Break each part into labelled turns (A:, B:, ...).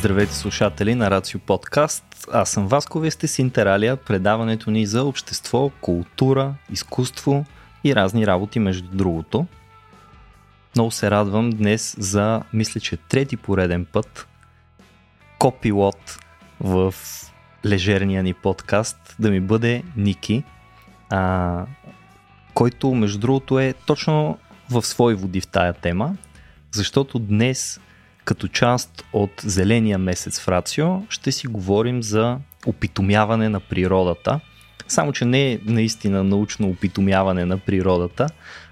A: Здравейте слушатели на Рацио Подкаст. Аз съм Васко, вие сте с Интералия, предаването ни за общество, култура, изкуство и разни работи между другото. Много се радвам днес за, мисля, че трети пореден път, копилот в лежерния ни подкаст да ми бъде Ники, а, който между другото е точно в свои води в тая тема, защото днес като част от Зеления месец в Рацио ще си говорим за опитомяване на природата. Само, че не е наистина научно опитомяване на природата,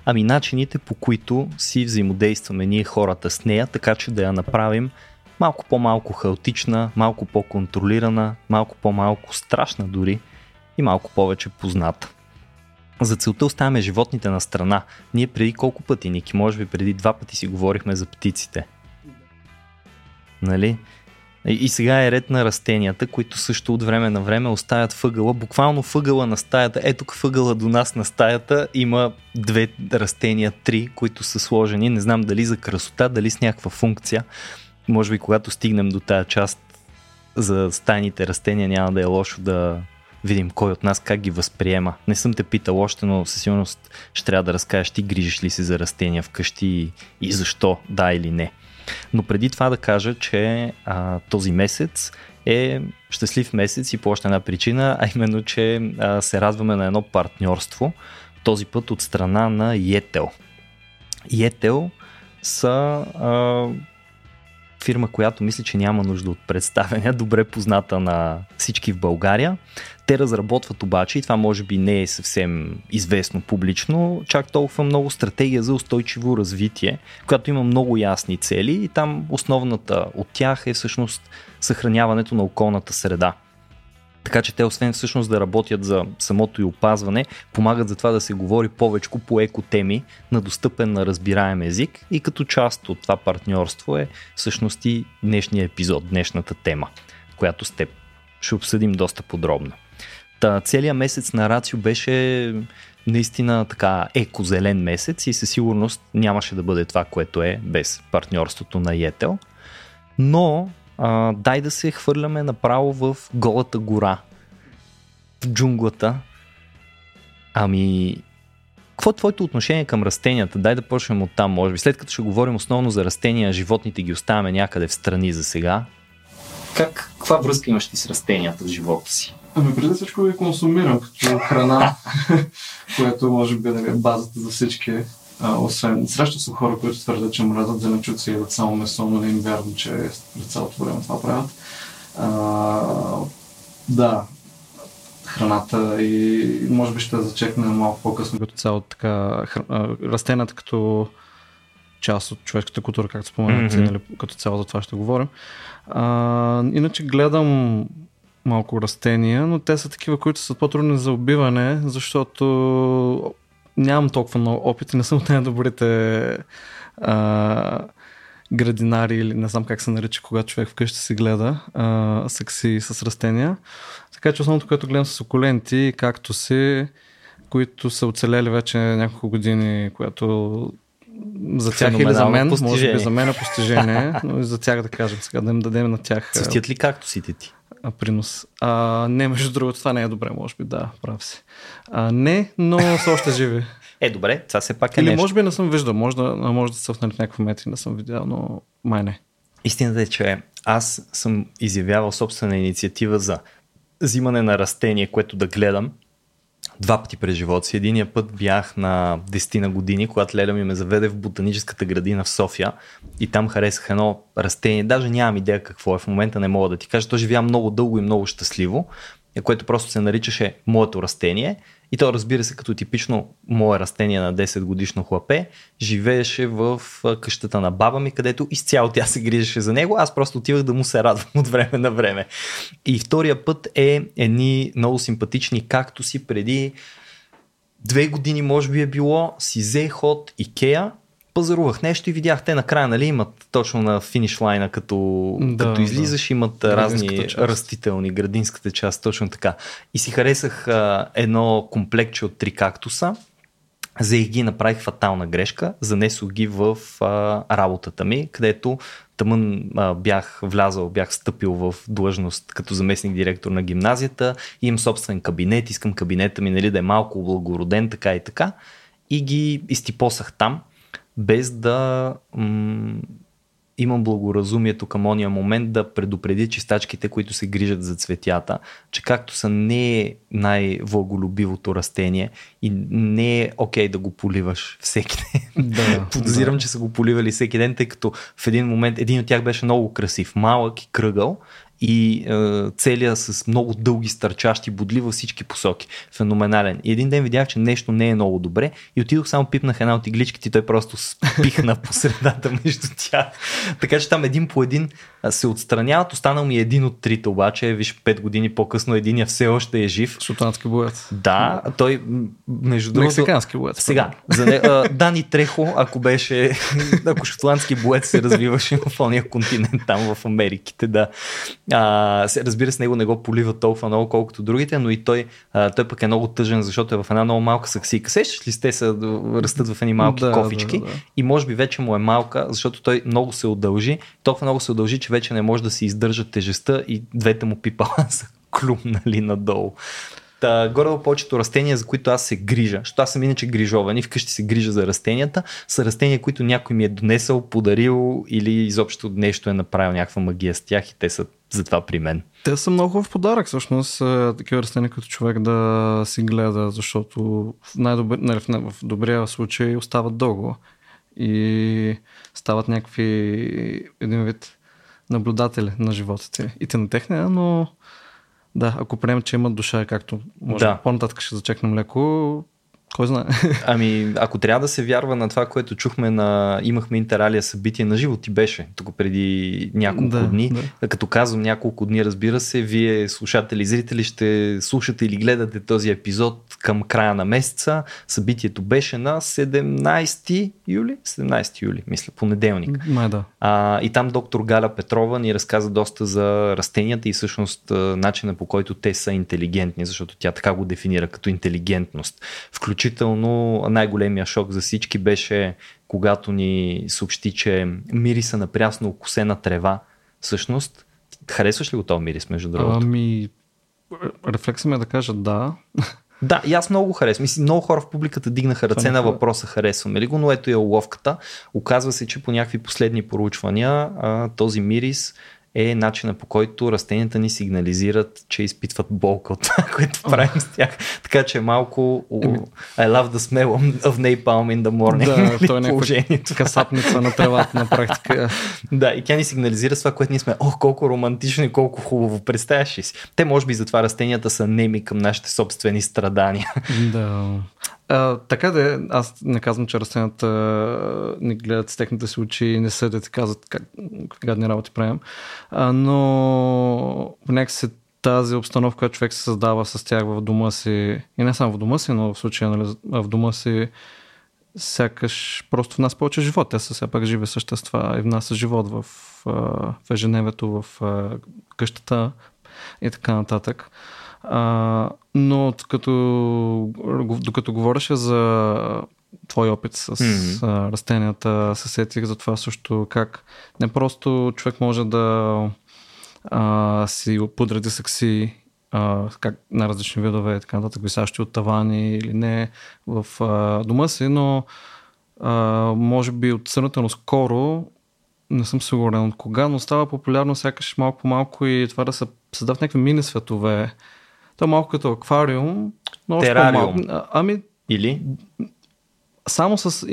A: ами начините по които си взаимодействаме ние хората с нея, така че да я направим малко по-малко хаотична, малко по-контролирана, малко по-малко страшна дори и малко повече позната. За целта оставяме животните на страна. Ние преди колко пъти, Ники, може би преди два пъти си говорихме за птиците. Нали? И сега е ред на растенията, които също от време на време оставят въгъла, буквално въгъла на стаята. Ето тук въгъла до нас на стаята има две растения, три, които са сложени. Не знам дали за красота, дали с някаква функция. Може би когато стигнем до тая част за стайните растения няма да е лошо да видим кой от нас как ги възприема. Не съм те питал още, но със сигурност ще трябва да разкажеш ти грижиш ли се за растения вкъщи и, и защо, да или не. Но преди това да кажа, че а, този месец е щастлив месец и по още една причина, а именно, че а, се радваме на едно партньорство, този път от страна на Yettel. Yettel са а, фирма, която мисля, че няма нужда от представяне, добре позната на всички в България. Те разработват обаче, и това може би не е съвсем известно публично, чак толкова много стратегия за устойчиво развитие, която има много ясни цели и там основната от тях е всъщност съхраняването на околната среда. Така че те, освен всъщност да работят за самото и опазване, помагат за това да се говори повече по екотеми на достъпен на разбираем език и като част от това партньорство е всъщност и днешния епизод, днешната тема, която с теб ще обсъдим доста подробно. Та, целият месец на Рацио беше наистина така екозелен месец и със сигурност нямаше да бъде това, което е без партньорството на Етел. Но а, дай да се хвърляме направо в голата гора, в джунглата. Ами, какво е твоето отношение към растенията? Дай да почнем от там, може би. След като ще говорим основно за растения, животните ги оставяме някъде в страни за сега. Как, каква връзка имаш ти с растенията в живота си?
B: Ами преди всичко ги консумирам като храна, която може би да е базата за всички. А, освен, среща са хора, които твърдят, че мразят зеленчуци и едат само месо, но не им вярвам, че през цялото време това правят. А, да, храната и може би ще зачекне малко по-късно като цяло така растенията като част от човешката култура, както споменах, mm-hmm. нали, като цяло за това ще говорим. А, иначе гледам малко растения, но те са такива, които са по-трудни за убиване, защото нямам толкова много опит и не съм от най-добрите а, градинари или не знам как се нарича, когато човек вкъщи си гледа а, секси с растения. Така че основното, което гледам са сукуленти, както си, които са оцелели вече няколко години, което за тях или за мен, може би за мен е постижение, но и за тях да кажем сега, да им дадем на тях.
A: Цветят ли както си
B: принос. А, не, между другото, това не е добре, може би, да, прав си. А, не, но са още живи.
A: Е, добре, това все пак е
B: Или
A: нещо.
B: може би не съм виждал, може да, може да са в някакви метри, не съм видял, но май не.
A: Истината е, че аз съм изявявал собствена инициатива за взимане на растение, което да гледам два пъти през живота си. Единия път бях на 10 на години, когато леля ми ме заведе в ботаническата градина в София и там харесах едно растение. Даже нямам идея какво е в момента, не мога да ти кажа. То живя много дълго и много щастливо, което просто се наричаше моето растение и то разбира се като типично мое растение на 10 годишно хлапе, живееше в къщата на баба ми, където изцяло тя се грижеше за него, аз просто отивах да му се радвам от време на време. И втория път е едни много симпатични кактуси преди две години може би е било, си взе от Икеа пазарувах нещо и видях те накрая, нали, имат точно на финиш лайна, като, да, като излизаш, да. имат разни част. растителни, градинската част, точно така. И си харесах а, едно комплектче от три кактуса, Взех ги, направих фатална грешка, занесох ги в а, работата ми, където тъмън а, бях влязал, бях стъпил в длъжност като заместник директор на гимназията, имам собствен кабинет, искам кабинета ми нали, да е малко благороден, така и така. И ги изтипосах там, без да м- имам благоразумието към ония момент да предупреди чистачките, които се грижат за цветята, че както са не е най-влаголюбивото растение и не е окей okay да го поливаш всеки ден. Да, Подозирам, да. че са го поливали всеки ден, тъй като в един момент един от тях беше много красив, малък и кръгъл и е, целият с много дълги стърчащи бодли във всички посоки. Феноменален. И един ден видях, че нещо не е много добре и отидох само пипнах една от игличките и той просто спихна по средата между тях. Така че там един по един се отстраняват. Останал ми един от трите, обаче, виж, 5 години по-късно единия все още е жив.
B: Шотландски боец.
A: Да, той, между другото...
B: Мексикански боец.
A: Сега, за не, а, Дани Трехо, ако беше, ако шотландски боец се развиваше в ония континент там в Америките, да. А, разбира се, него не го полива толкова много, колкото другите, но и той, а, той пък е много тъжен, защото е в една много малка саксийка. Сещаш ли сте се растат в едни малки да, кофички да, да. и може би вече му е малка, защото той много се удължи, толкова много се удължи, че вече не може да си издържа тежестта и двете му пипала са клюмнали надолу. Та, горе повечето растения, за които аз се грижа, защото аз съм иначе грижован и вкъщи се грижа за растенията, са растения, които някой ми е донесъл, подарил или изобщо нещо е направил някаква магия с тях и те са затова при мен.
B: Те са много хубав подарък, всъщност, такива растения като човек да си гледа, защото в, най-добър, нали, в добрия случай остават дълго и стават някакви един вид наблюдатели на животите и те на техния, но да, ако приемем, че имат душа, както може да. по-нататък ще зачекнем леко, кой знае?
A: Ами, ако трябва да се вярва на това, което чухме на... Имахме интералия събитие на живо, ти беше тук преди няколко да, дни. Да. Като казвам няколко дни, разбира се, вие слушатели, зрители ще слушате или гледате този епизод към края на месеца. Събитието беше на 17 юли? 17 юли, мисля, понеделник.
B: Май да.
A: А, и там доктор Галя Петрова ни разказа доста за растенията и всъщност начина по който те са интелигентни, защото тя така го дефинира като интелигентност. Включително най-големия шок за всички беше когато ни съобщи, че мириса на прясно окосена трева всъщност Харесваш ли го този мирис, между другото?
B: Ами, рефлекса ми е да кажа да.
A: Да, и аз много го харесвам. Мисля, много хора в публиката дигнаха ръце на въпроса харесваме ли го, но ето е уловката. Оказва се, че по някакви последни проучвания този мирис е начина по който растенията ни сигнализират, че изпитват болка от това, което правим с тях. Така че малко I love the smell of napalm in the morning.
B: Да, то е положението. касапница на тревата на практика.
A: да, и тя ни сигнализира с това, което ние сме, ох, колко романтично и колко хубаво. Представяш ли си? Те може би затова растенията са неми към нашите собствени страдания.
B: да. А, така да е, аз не казвам, че растенията не гледат с техните си очи и не съдят и казват как, гадни работи правим, а, но някакси тази обстановка, която човек се създава с тях в дома си, и не само в дома си, но в случая нали, в дома си, сякаш просто в нас повече живот. Те са все пак живи същества и в нас е живот в, в ежедневието, в къщата и така нататък. А, но като, докато говореше за твой опит с mm-hmm. растенията, се сетих за това също как не просто човек може да а, си подреди сакси а, как, на различни видове и така нататък, висящи от тавани или не в а, дома си, но а, може би от сравнително скоро не съм сигурен от кога, но става популярно сякаш малко по малко и това да се създават някакви мини светове то е малко като аквариум, но
A: Терариум.
B: Ами,
A: Или?
B: Само с...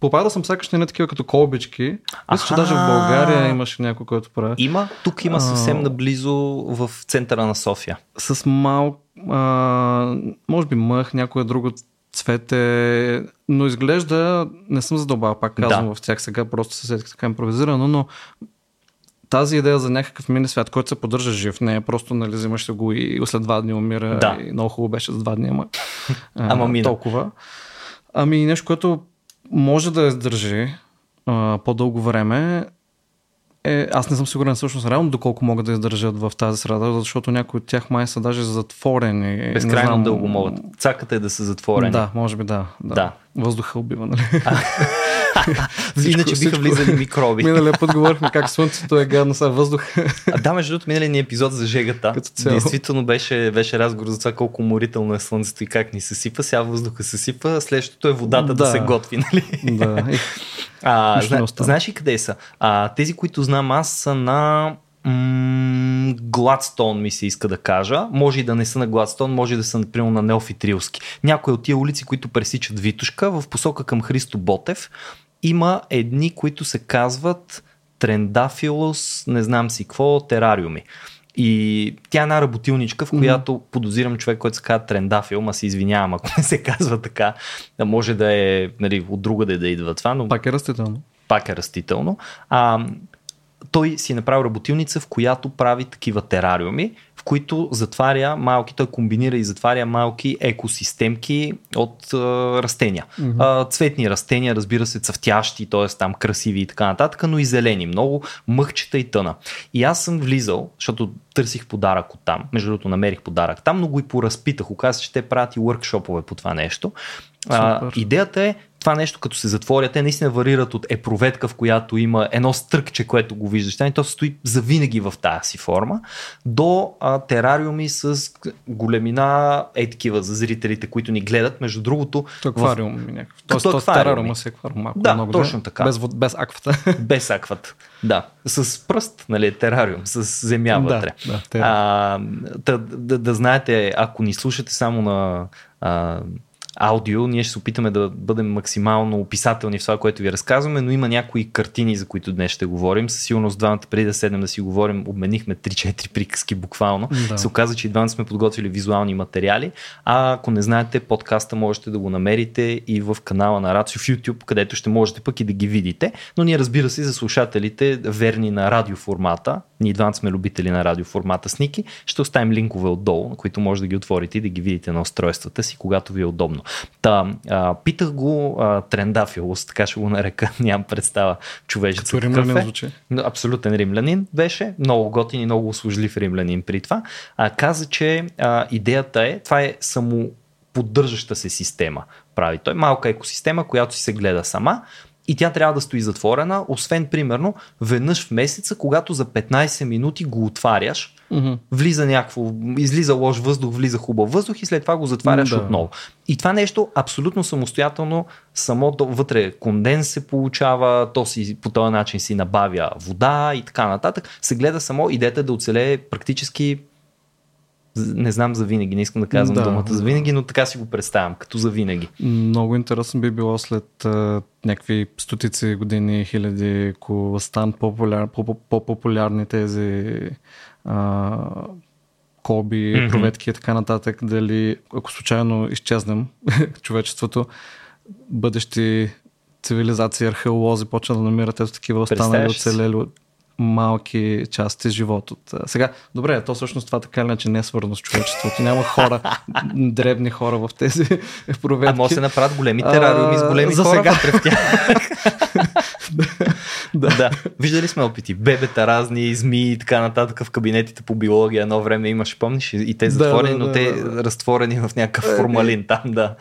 B: попадал съм сякаш на такива като колбички. Мисля, че даже в България имаше някой, който прави.
A: Има. Тук има съвсем наблизо в центъра на София.
B: С малко... може би мъх, някое друго цвете, но изглежда, не съм задълбал, пак казвам да. в тях сега, просто се сетих така импровизирано, но тази идея за някакъв мини свят, който се поддържа жив, не е просто, нали, взимаш го и след два дни умира. Да. И много хубаво беше за два дни, ама, ама мина. толкова. Ами нещо, което може да издържи а, по-дълго време, е, аз не съм сигурен всъщност реално доколко могат да издържат в тази среда, защото някои от тях май са даже затворени.
A: Безкрайно знам, дълго могат. Цаката е да са затворени.
B: Да, може би да. да.
A: да.
B: Въздуха убива, нали?
A: Иначе биха влизали микроби.
B: Миналия път говорихме как слънцето е гадно са въздух.
A: а, да, между другото, миналия ни епизод за жегата. Действително беше, беше разговор за това колко уморително е слънцето и как ни се сипа. Сега въздуха се сипа, следващото е водата да, да се готви, нали?
B: Да.
A: А, зна, знаеш ли къде са? А, тези, които знам аз, са на Гладстон ми се иска да кажа. Може и да не са на Гладстон, може да са, например, на Неофитрилски. Някои от тия улици, които пресичат Витушка в посока към Христо Ботев, има едни, които се казват Трендафилос, не знам си какво, терариуми. И тя е една работилничка, в която mm-hmm. подозирам човек, който се казва Трендафил, ма се извинявам, ако не се казва така. Да може да е нали, от друга да, да идва това. Но...
B: Пак е растително.
A: Пак е растително. А, той си е направил работилница, в която прави такива терариуми, в които затваря малки, той комбинира и затваря малки екосистемки от а, растения. Mm-hmm. А, цветни растения, разбира се, цъфтящи, т.е. там красиви и така нататък, но и зелени, много мъхчета и тъна. И аз съм влизал, защото търсих подарък от там, между другото намерих подарък там, но го и поразпитах. Оказа че те правят и въркшопове по това нещо. А, идеята е това нещо, като се затворят, те наистина варират от епроветка, в която има едно стръкче, което го виждаш, и то стои завинаги в тази си форма, до а, терариуми с големина, е такива за зрителите, които ни гледат. Между другото.
B: аквариум в... някакъв. Тоест, Като терариума си аквариум. Малко,
A: да,
B: много
A: точно така.
B: Без, без аквата.
A: без аквата. Да. С пръст, нали, терариум, с земя вътре.
B: Да,
A: да, а, да, да, да знаете, ако ни слушате само на а, аудио, ние ще се опитаме да бъдем максимално описателни в това, което ви разказваме, но има някои картини, за които днес ще говорим. Със сигурност двамата преди да седнем да си говорим, обменихме 3-4 приказки буквално. Да. Се оказа, че и двамата сме подготвили визуални материали. А ако не знаете, подкаста можете да го намерите и в канала на Рацио в YouTube, където ще можете пък и да ги видите. Но ние разбира се за слушателите, верни на радиоформата, ние двамата сме любители на радиоформата с Ники, ще оставим линкове отдолу, на които може да ги отворите и да ги видите на устройствата си, когато ви е удобно. Та, а, питах го а, Трендафилос, така ще го нарека, нямам представа човечеца.
B: Като римлянин е. звучи.
A: Абсолютен римлянин беше, много готин и много услужлив римлянин при това. А, каза, че а, идеята е, това е само поддържаща се система, прави той. Малка екосистема, която си се гледа сама и тя трябва да стои затворена, освен примерно веднъж в месеца, когато за 15 минути го отваряш, mm-hmm. влиза някакво, излиза лош въздух, влиза хубав въздух и след това го затваряш да. отново. И това нещо абсолютно самостоятелно, само вътре конденс се получава, то си по този начин си набавя вода и така нататък. Се гледа само, идеята да оцелее практически не знам за винаги, не искам да казвам да. думата за винаги, но така си го представям, като за винаги.
B: Много интересно би било след а, някакви стотици години, хиляди, ако станат по-популяр, по-популярни тези а, коби, mm-hmm. проветки и така нататък, дали ако случайно изчезнем човечеството, бъдещи цивилизации, археолози почнат да намират ето такива останали оцелели малки части живот. От... Сега, добре, то всъщност това така иначе не е свързано с човечеството. Няма хора, дребни хора в тези проверки.
A: А може да се направят големи терариуми с големи за хора сега. вътре в тях. да. да. Виждали сме опити. Бебета разни, змии и така нататък в кабинетите по биология едно време имаше, помниш? И те затворени, да, да, но те да. разтворени в някакъв е, формалин там, да.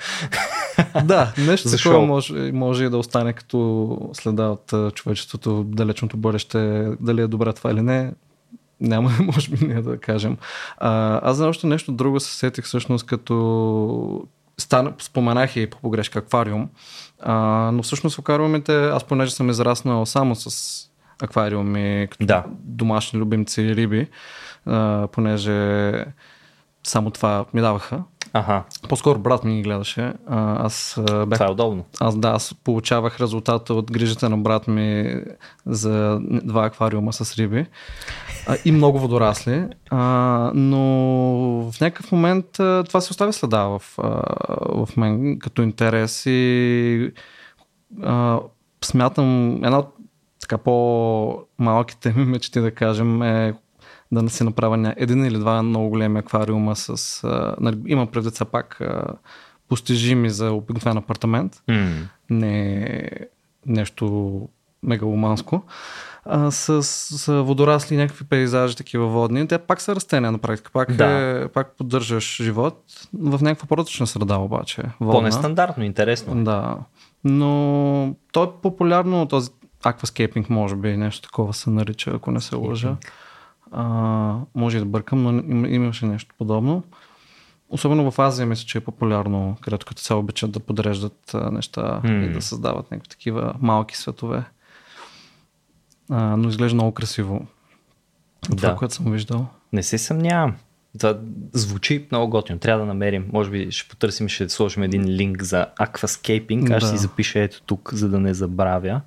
B: да, нещо такова може, може и да остане като следа от човечеството далечното бъдеще. Дали е добре това или не, няма, може би, не да кажем. А, аз за още нещо друго се сетих всъщност като стана, споменах и по погрешка аквариум, а, но всъщност аквариумите, аз понеже съм израснал само с аквариуми, като да. домашни любимци риби, а, понеже само това ми даваха.
A: Ага.
B: По-скоро брат ми ги гледаше. А, аз бях...
A: Това е удобно.
B: Аз да, аз получавах резултата от грижата на брат ми за два аквариума с риби а, и много водорасли. А, но в някакъв момент а, това се остави следа в, а, в мен като интерес и а, смятам една от така по-малките ми мечти да кажем е да не си направя един или два много големи аквариума с... А, нали, има предвид са пак а, постижими за обикновен апартамент.
A: Mm.
B: Не нещо мегаломанско, а, с, с водорасли някакви пейзажи, такива водни. Те пак са растения на практика. Пак,
A: Да.
B: е, пак поддържаш живот в някаква проточна среда обаче. Водна.
A: По-нестандартно, интересно.
B: Да. Но то е популярно, този акваскейпинг, може би, нещо такова се нарича, ако не се лъжа. А, може и да бъркам, но им, имаше нещо подобно. Особено в Азия мисля, че е популярно, където като цяло обичат да подреждат неща
A: М.
B: и да създават някакви такива малки светове. А, но изглежда много красиво. От Това,
A: Да.
B: което съм виждал.
A: Не се съмнявам. Това звучи много готино. Трябва да намерим. Може би ще потърсим, ще сложим един линк за акваскейпинг. Аз ще
B: Да.
A: си запиша ето тук, за да не забравя.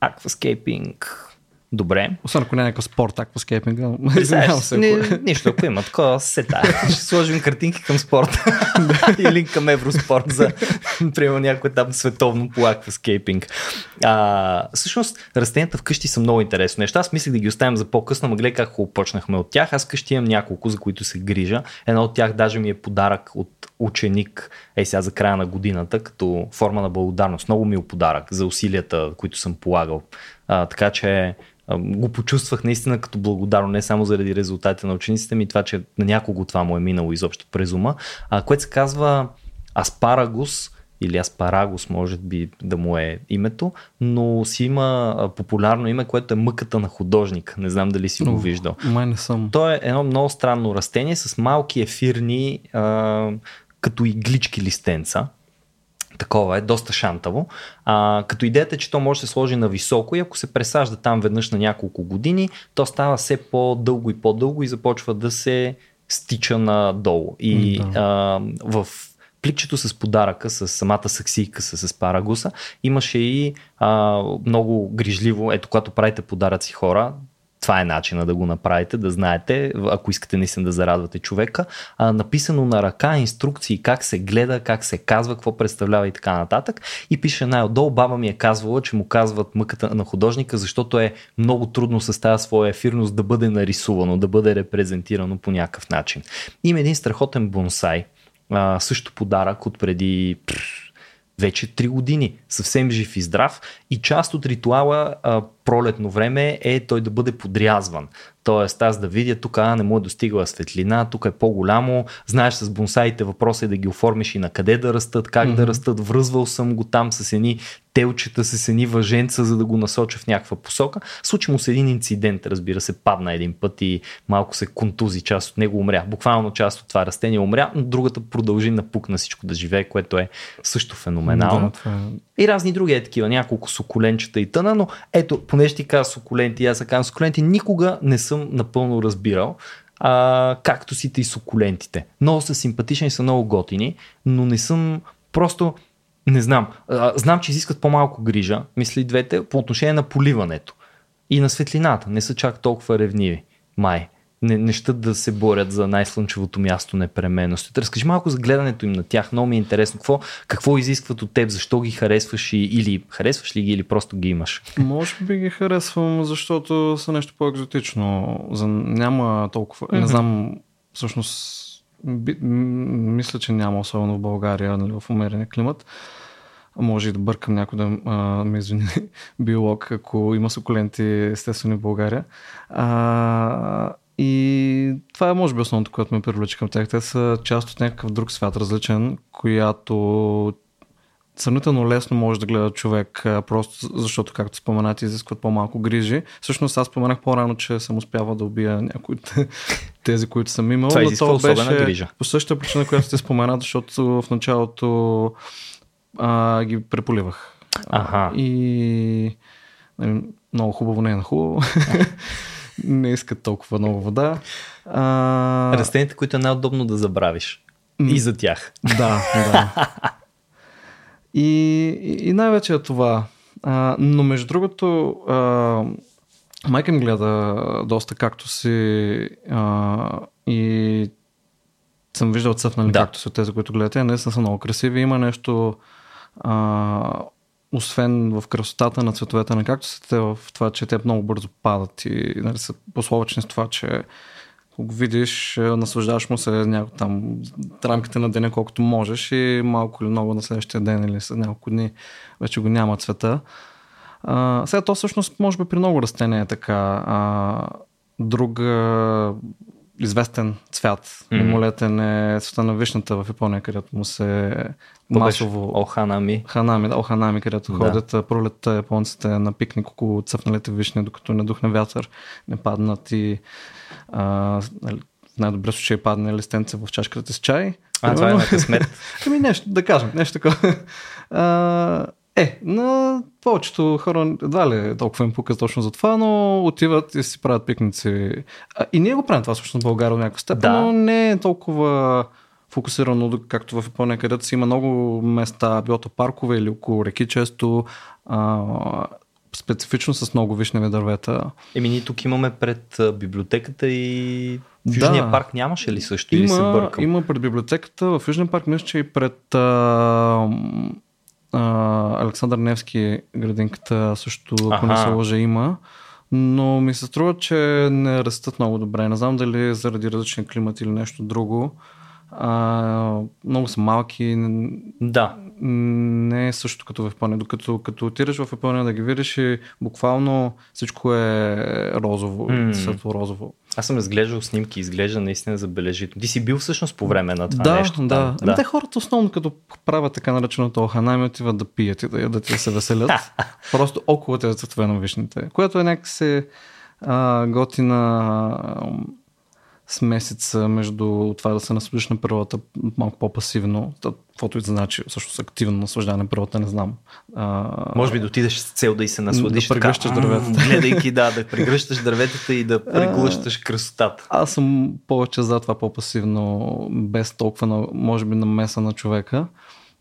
A: Акваскейпинг. Добре.
B: Освен ако не е някакъв спорт, акваскейпинга. Извинявам
A: Представяш,
B: се. е.
A: нищо, ако има такова, се тая. Ще сложим картинки към спорта и линк към Евроспорт за, примерно, някой там световно по акваскейпинг. А, всъщност, растенията вкъщи са много интересни неща. Аз мислех да ги оставим за по-късно, ма гледай как хубаво почнахме от тях. Аз къщи имам няколко, за които се грижа. Едно от тях даже ми е подарък от ученик, е сега за края на годината, като форма на благодарност. Много ми е подарък за усилията, които съм полагал. А, така че а, го почувствах наистина като благодарно, не само заради резултатите на учениците ми, това, че на някого това му е минало изобщо през ума, а, което се казва аспарагус или аспарагус, може би да му е името, но си има популярно име, което е мъката на художник. Не знам дали си го виждал.
B: Май не съм.
A: То е едно много странно растение с малки ефирни, а, като иглички листенца. Такова е, доста шантаво. А, като идеята е, че то може да се сложи на високо и ако се пресажда там веднъж на няколко години, то става все по-дълго и по-дълго и започва да се стича надолу. И
B: Да.
A: а, в пликчето с подаръка, с самата саксийка с аспарагуса, имаше и а, много грижливо, ето когато правите подаръци хора, това е начина да го направите, да знаете, ако искате наистина да зарадвате човека. А, написано на ръка, инструкции как се гледа, как се казва, какво представлява и така нататък. И пише най-отдолу, баба ми е казвала, че му казват мъката на художника, защото е много трудно с тази своя ефирност да бъде нарисувано, да бъде репрезентирано по някакъв начин. Има един страхотен бонсай, а, също подарък от преди вече 3 години, съвсем жив и здрав и част от ритуала а, пролетно време е той да бъде подрязван. Тоест аз да видя тук а, не му е достигала светлина, тук е по-голямо, знаеш с бонсаите въпросът е да ги оформиш и на къде да растат, как mm-hmm. да растат, връзвал съм го там с едни телчета, с едни въженца, за да го насоча в някаква посока. Случи му се един инцидент, разбира се, падна един път и малко се контузи, част от него умря. Буквално част от това растение умря, но другата продължи напукна всичко да живее, което е също феноменално.
B: Да, това е...
A: И разни други е такива, няколко сукуленчета и тъна, но ето, понеже ти каза сукуленти, аз казвам сукуленти, никога не съм напълно разбирал а, кактусите и сукулентите. Много са симпатични, са много готини, но не съм просто, не знам, а, знам, че изискват по-малко грижа, мисли двете, по отношение на поливането и на светлината, не са чак толкова ревниви, май. Не, не щат да се борят за най-слънчевото място непременно. Разкажи малко за гледането им на тях. Много ми е интересно. Какво, какво изискват от теб? Защо ги харесваш и, или харесваш ли ги или просто ги имаш?
B: Може би ги харесвам, защото са нещо по-екзотично. За... Няма толкова... Mm-hmm. Не знам, всъщност, би... мисля, че няма, особено в България, нали, в умерения климат. Може и да бъркам някой да а, ме извини биолог, ако има сукуленти естествено в България. А, и това е може би основното, което ме привлече към тях. Те са част от някакъв друг свят, различен, която сравнително лесно може да гледа човек, просто защото, както споменати, изискват по-малко грижи. Всъщност аз споменах по-рано, че съм успявал да убия някои от тези, които съм имал.
A: Това
B: но то беше
A: грижа.
B: По същата причина, която сте спомена, защото в началото а, ги преполивах.
A: Аха.
B: И нали, много хубаво не е на хубаво. не искат толкова много вода. А,
A: Растенията, които е най-удобно да забравиш. И за тях.
B: да, да. И, и, най-вече е това. А, но между другото, а, майка ми гледа доста както си а, и съм виждал цъфнали
A: Да.
B: както са тези, които гледате. Наистина са много красиви. Има нещо а, освен в красотата на цветовете на кактусите, в това, че те много бързо падат и нали, са пословични с това, че го видиш, е, наслаждаваш му се някакво там рамките на деня колкото можеш и малко или много на следващия ден или след няколко дни вече го няма цвета. А, сега то всъщност може би при много растения е така. А, друг а, известен цвят,
A: Мгм.
B: мимолетен е цвета на вишната в Япония, където му се масово...
A: Оханами.
B: Ханами, да, оханами, където
A: Да.
B: ходят пролетта японците на пикник около цъфналите вишни, докато не духне вятър, не паднат и а, нали, в най-добрия случай падне листенце в чашката с чай.
A: А, това е на късмет.
B: Ами нещо, да кажем, нещо такова. А, е, на повечето хора едва ли толкова им пука точно за това, но отиват и си правят пикници. А, и ние го правим това всъщност в България до някаква степен,
A: Да.
B: но не е толкова фокусирано, както в Япония, където си има много места, било то паркове или около реки често, а, специфично с много вишневи дървета.
A: Еми, ние тук имаме пред библиотеката и в
B: Да.
A: Южния парк нямаше ли също или се
B: Има,
A: бъркам?
B: има пред библиотеката, в Южен парк, мисля, че и пред а, а, Александър Невски градинката също, ако не се лъжа, има. Но ми се струва, че не растат много добре. Не знам дали е заради различен климат или нещо друго. А, много са малки.
A: Да.
B: Не е също като в Япония. Докато като отидеш в Япония да ги видиш и буквално всичко е розово, mm. светло-розово.
A: Аз съм разглеждал снимки, изглежда наистина забележително. Ти си бил всъщност по време на това
B: да,
A: нещо.
B: Да,
A: там.
B: Ами те хората основно като правят така нареченото оханами отиват да пият и да ядат и да се веселят. Просто около тези цветове на вишните. Което е някакси а, готина смесица между това да се насладиш на природата малко по-пасивно, каквото и значи, всъщност активно наслаждане на природата, не знам. А,
A: Може би да отидеш с цел да и се насладиш.
B: Да прегръщаш дърветата.
A: Гледайки, да, да прегръщаш дърветата и да преглъщаш красотата.
B: Аз съм повече за това по-пасивно, без толкова, на, може би, намеса на човека,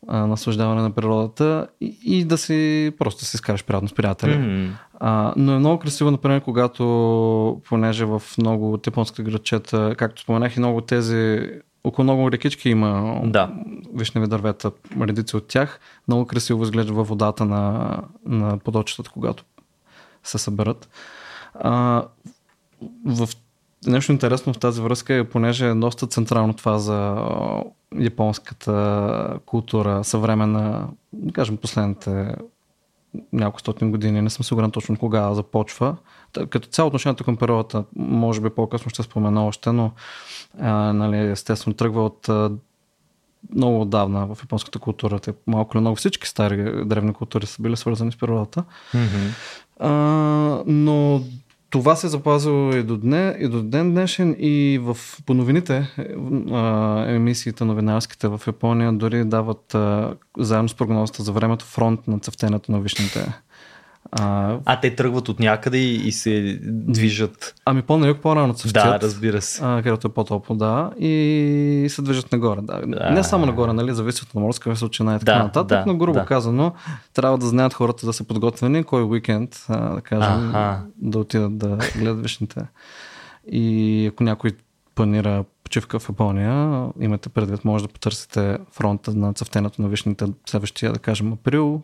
B: наслаждаване на природата и, и да си просто да си изкараш приятно с приятели.
A: М.
B: А, но е много красиво, например, когато, понеже в много от японските градчета, както споменах и много тези, около много рекички има
A: Да.
B: вишневи дървета, редици от тях, много красиво изглежда във водата на, на подочетата, когато се съберат. А, в нещо интересно в тази връзка е, понеже е доста централно това за японската култура, съвременна, да кажем последните няколко стотин години, не съм сигурен точно кога започва. Като цяло отношението към природата, може би по-късно ще спомена още, но а, нали, естествено тръгва от а, много отдавна в японската култура. Те малко или много всички стари древни култури са били свързани с природата.
A: Мгм.
B: А, но това се е запазило и до, дне, и до ден днешен и в, по новините, емисиите новинарските в Япония дори дават заедно с прогнозата за времето фронт на цъфтенето на вишните. А,
A: А те тръгват от някъде и, и се движат.
B: ами по-на по-рано цъфтят.
A: Да, разбира се.
B: а, където е по-топло, да, и се движат нагоре. Да.
A: Да.
B: Не само нагоре, нали, зависи от морска височина и така
A: Да,
B: нататък,
A: да,
B: но грубо
A: да.
B: казано, трябва да знаят хората да са подготвени, кой уикенд, а, да кажем,
A: Аха.
B: да отидат да гледат вишните. И ако някой планира почивка в Япония, имате предвид, може да потърсите фронта на цъфтенето на вишните следващия, да кажем, април.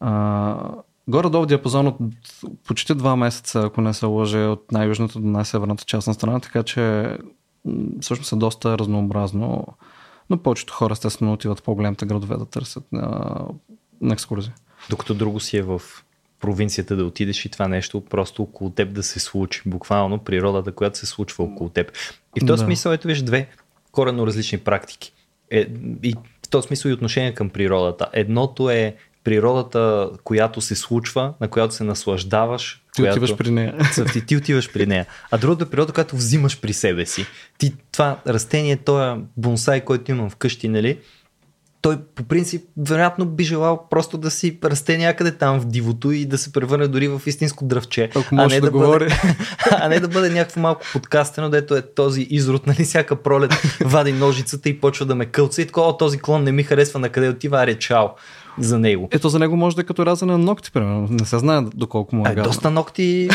B: А, горе-долу диапазон от почти два месеца, ако не се лъже, от най-южната до най-северната част на страна, така че всъщност е доста разнообразно. Но повечето хора, естествено, отиват в по-големите градове да търсят на, на екскурзия.
A: Докато друго си е в провинцията да отидеш и това нещо просто около теб да се случи. Буквално природата, която се случва около теб. И в този
B: Да.
A: смисъл ето виж две коренно различни практики. Е, и в този смисъл и отношение към природата. Едното е природата, която се случва, на която се наслаждаваш.
B: Ти
A: която...
B: отиваш при нея.
A: Цъфти, ти отиваш при нея. А другото е природа, която взимаш при себе си. Ти това растение, този бонсай, който имам вкъщи, нали? Той по принцип вероятно би желал просто да си расте някъде там в дивото и да се превърне дори в истинско дръвче.
B: Ако може да,
A: бъде,
B: говори.
A: а не да бъде някакво малко подкастено, дето е този изрод, нали, всяка пролет вади ножицата и почва да ме кълца и такова, този клон не ми харесва, на къде отива, аре, чао за него.
B: Ето за него може да е като разане на ногти, примерно. Не се знае доколко му е,
A: Е,
B: гадно.
A: доста ногти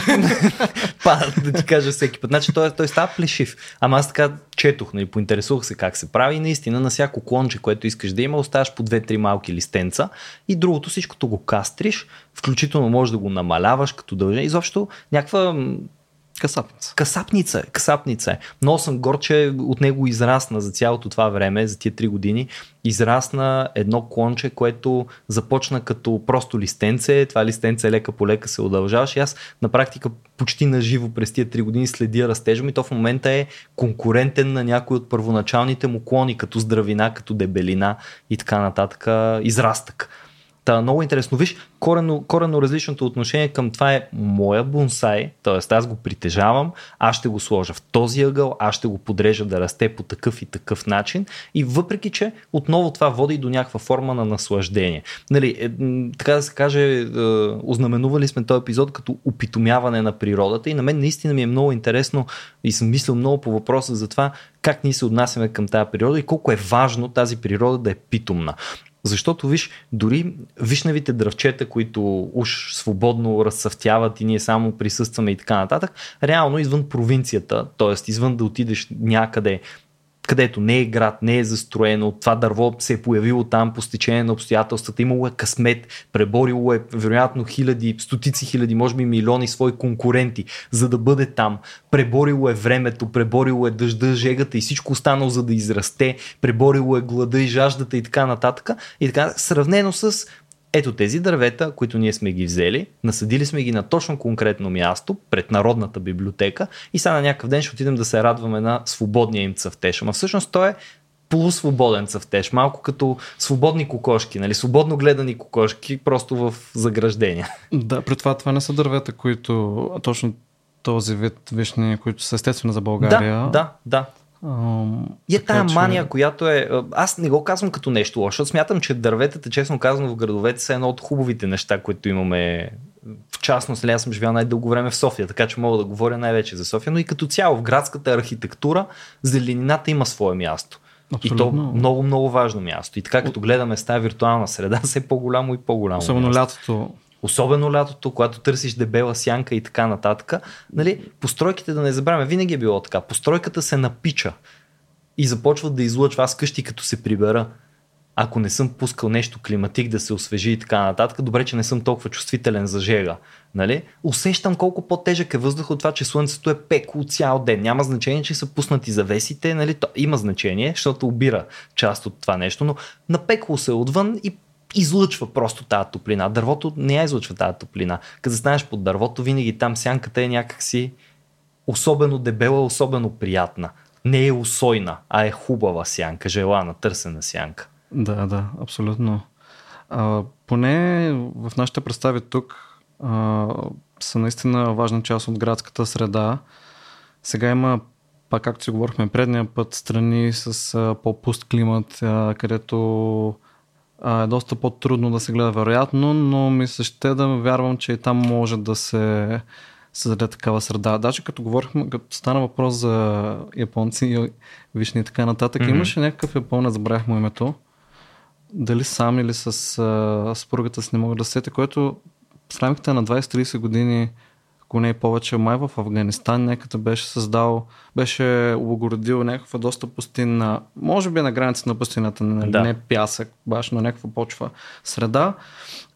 A: падат, да ти кажа всеки път. Значи той, той става плешив. Ама аз така четох, нали, поинтересувах се как се прави и наистина на всяко клонче, което искаш да има, оставаш по две-три малки листенца и другото всичкото го кастриш, включително можеш да го намаляваш като дължина. Изобщо някаква
B: Касапница.
A: Касапница касапница. Но съм гор, че от него израсна за цялото това време, за тия три години, израсна едно клонче, което започна като просто листенце. Това листенце лека по лека се удължаваше. Аз на практика почти наживо през тия три години следя растежа ми. То в момента е конкурентен на някой от първоначалните му клони, като здравина, като дебелина и така нататък. Израстък. Та, много интересно. Виж, корено, корено различното отношение към това е моя бонсай, т.е. аз го притежавам, аз ще го сложа в този ъгъл, аз ще го подрежа да расте по такъв и такъв начин и въпреки, че отново това води до някаква форма на наслаждение. Нали, е, така да се каже, е, ознаменували сме този епизод като опитомяване на природата и на мен наистина ми е много интересно и съм мислил много по въпроса за това как ние се отнасяме към тази природа и колко е важно тази природа да е питомна. Защото виж, дори вишневите дръвчета, които уж свободно разсъвтяват и ние само присъстваме и така нататък, реално извън провинцията, т.е. извън да отидеш някъде където не е град, не е застроено, това дърво се е появило там по стечение на обстоятелствата, имало е късмет, преборило е вероятно хиляди, стотици хиляди, може би милиони свои конкуренти, за да бъде там. Преборило е времето, преборило е дъжда, жегата и всичко останало за да израсте, преборило е глада и жаждата и така нататък. И така, сравнено с ето тези дървета, които ние сме ги взели, насъдили сме ги на точно конкретно място, пред Народната библиотека и сега на някакъв ден ще отидем да се радваме на свободния им цъфтеж. Ама всъщност той е полусвободен цъфтеж, малко като свободни кокошки, нали? свободно гледани кокошки, просто в заграждения.
B: Да, при това това не са дървета, които точно този вид вишни, които са естествено за България.
A: Да, да, да. И е тая че... мания, която е... Аз не го казвам като нещо лошо, смятам, че дърветата, честно казано, в градовете са едно от хубавите неща, които имаме в частност, аз съм живял най-дълго време в София, така че мога да говоря най-вече за София, но и като цяло в градската архитектура зеленината има свое място. Абсолютно. И то много, много важно място. И така като гледаме с тази виртуална среда, все по-голямо и по-голямо.
B: Особено място. лятото
A: Особено лятото, когато търсиш дебела сянка и така нататък. Нали, постройките да не забравяме, винаги е било така. Постройката се напича и започват да излъчва. Аз къщи като се прибера, ако не съм пускал нещо климатик да се освежи и така нататък, добре, че не съм толкова чувствителен за жега. Нали? Усещам колко по-тежък е въздух от това, че слънцето е пекло цял ден. Няма значение, че са пуснати завесите. Нали? То има значение, защото убира част от това нещо, но напекло се отвън и излъчва просто тази топлина. Дървото не я излъчва тази топлина. Като застанеш под дървото, винаги там сянката е някакси особено дебела, особено приятна. Не е усойна, а е хубава сянка, желана, търсена сянка.
B: Да, да, абсолютно. А, поне в нашите представи тук а, са наистина важна част от градската среда. Сега има, пак както си говорихме предния път, страни с а, по-пуст климат, а, където а, е доста по-трудно да се гледа вероятно, но ми се ще да вярвам, че и там може да се създаде такава среда. Даже като говорихме, като стана въпрос за японци и вишни и така нататък, mm-hmm. имаше някакъв японец, забравях му името, дали сам или с а, спругата си не мога да сетя, който в рамките на 20-30 години ако не е повече, май в Афганистан някъде беше създал, беше облагородил някаква доста пустинна, може би на граница на пустината, не, да. не пясък, баш на някаква почва среда.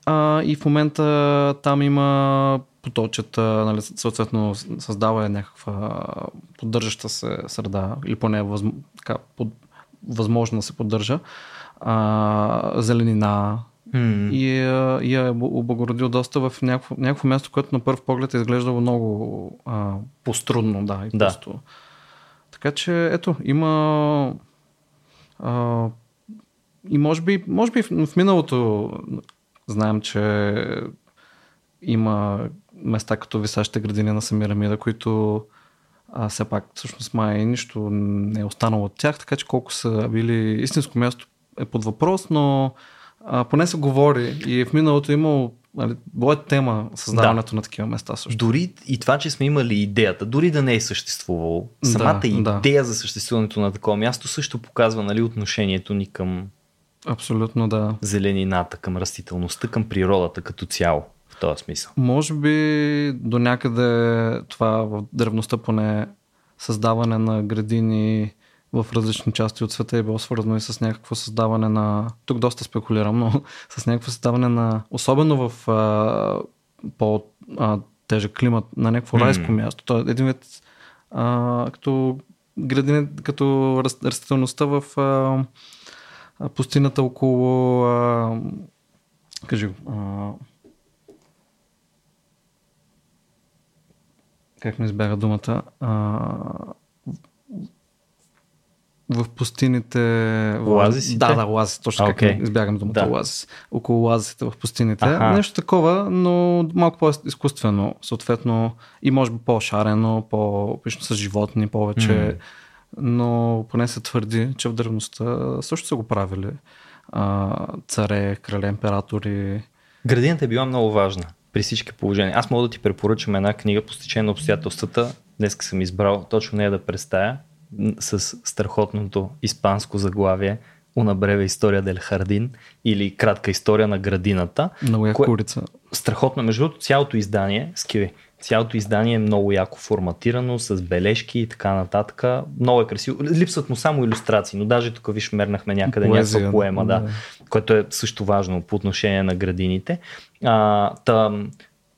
B: А, и в момента там има поточета, нали, съответно създава е някаква поддържаща се среда, или поне възм, така, под, възможно да се поддържа. А, зеленина, Mm. И, и е облагородил доста в някакво, някакво място, което на първ поглед е изглеждало много а, по-струдно. Да, и да. Просто. Така че, ето, има. А, и може би, може би в, в миналото знаем, че има места като висящите градини на Самирамида, които а, все пак всъщност май нищо не е останало от тях, така че колко са били истинско място е под въпрос, но а, поне се говори и в миналото е имало нали, било е тема създаването да. на такива места също.
A: Дори и това, че сме имали идеята, дори да не е съществувало, самата да, идея да. за съществуването на такова място също показва нали, отношението ни към
B: Абсолютно да.
A: зеленината, към растителността, към природата като цяло в този смисъл.
B: Може би до някъде това в древността поне създаване на градини, в различни части от света е било свързано и с някакво създаване на... Тук доста спекулирам, но с някакво създаване на... Особено в а, по а, тежък климат на някакво
A: М.
B: райско място. Той е един вид а, като градини, като растителността в а, пустината около а, кажи а, как ми избяга думата а, в пустините.
A: Оазисите?
B: Да, да, оазис. Точно как
A: Окей.
B: ми избягам думата
A: Да.
B: оазис. Около оазисите в пустините.
A: Аха.
B: Нещо такова, но малко по-изкуствено. Съответно и може би по-шарено, по-пишно с животни повече.
A: М.
B: Но поне се твърди, че в древността също са го правили. А, царе, крале, императори.
A: Градината е била много важна при всички положения. Аз мога да ти препоръчам една книга по стечение на обстоятелствата. Днес съм избрал точно нея да представя с страхотното испанско заглавие Una breve история del Jardín или кратка история на градината.
B: Много яка
A: Кое-
B: курица.
A: Страхотно. Между другото, цялото издание, скиви, цялото издание е много яко форматирано, с бележки и така нататък. Много е красиво. Липсват му само иллюстрации, но даже тук виж мернахме някъде
B: Поезия,
A: някаква поема, да,
B: да.
A: което е също важно по отношение на градините. А, та,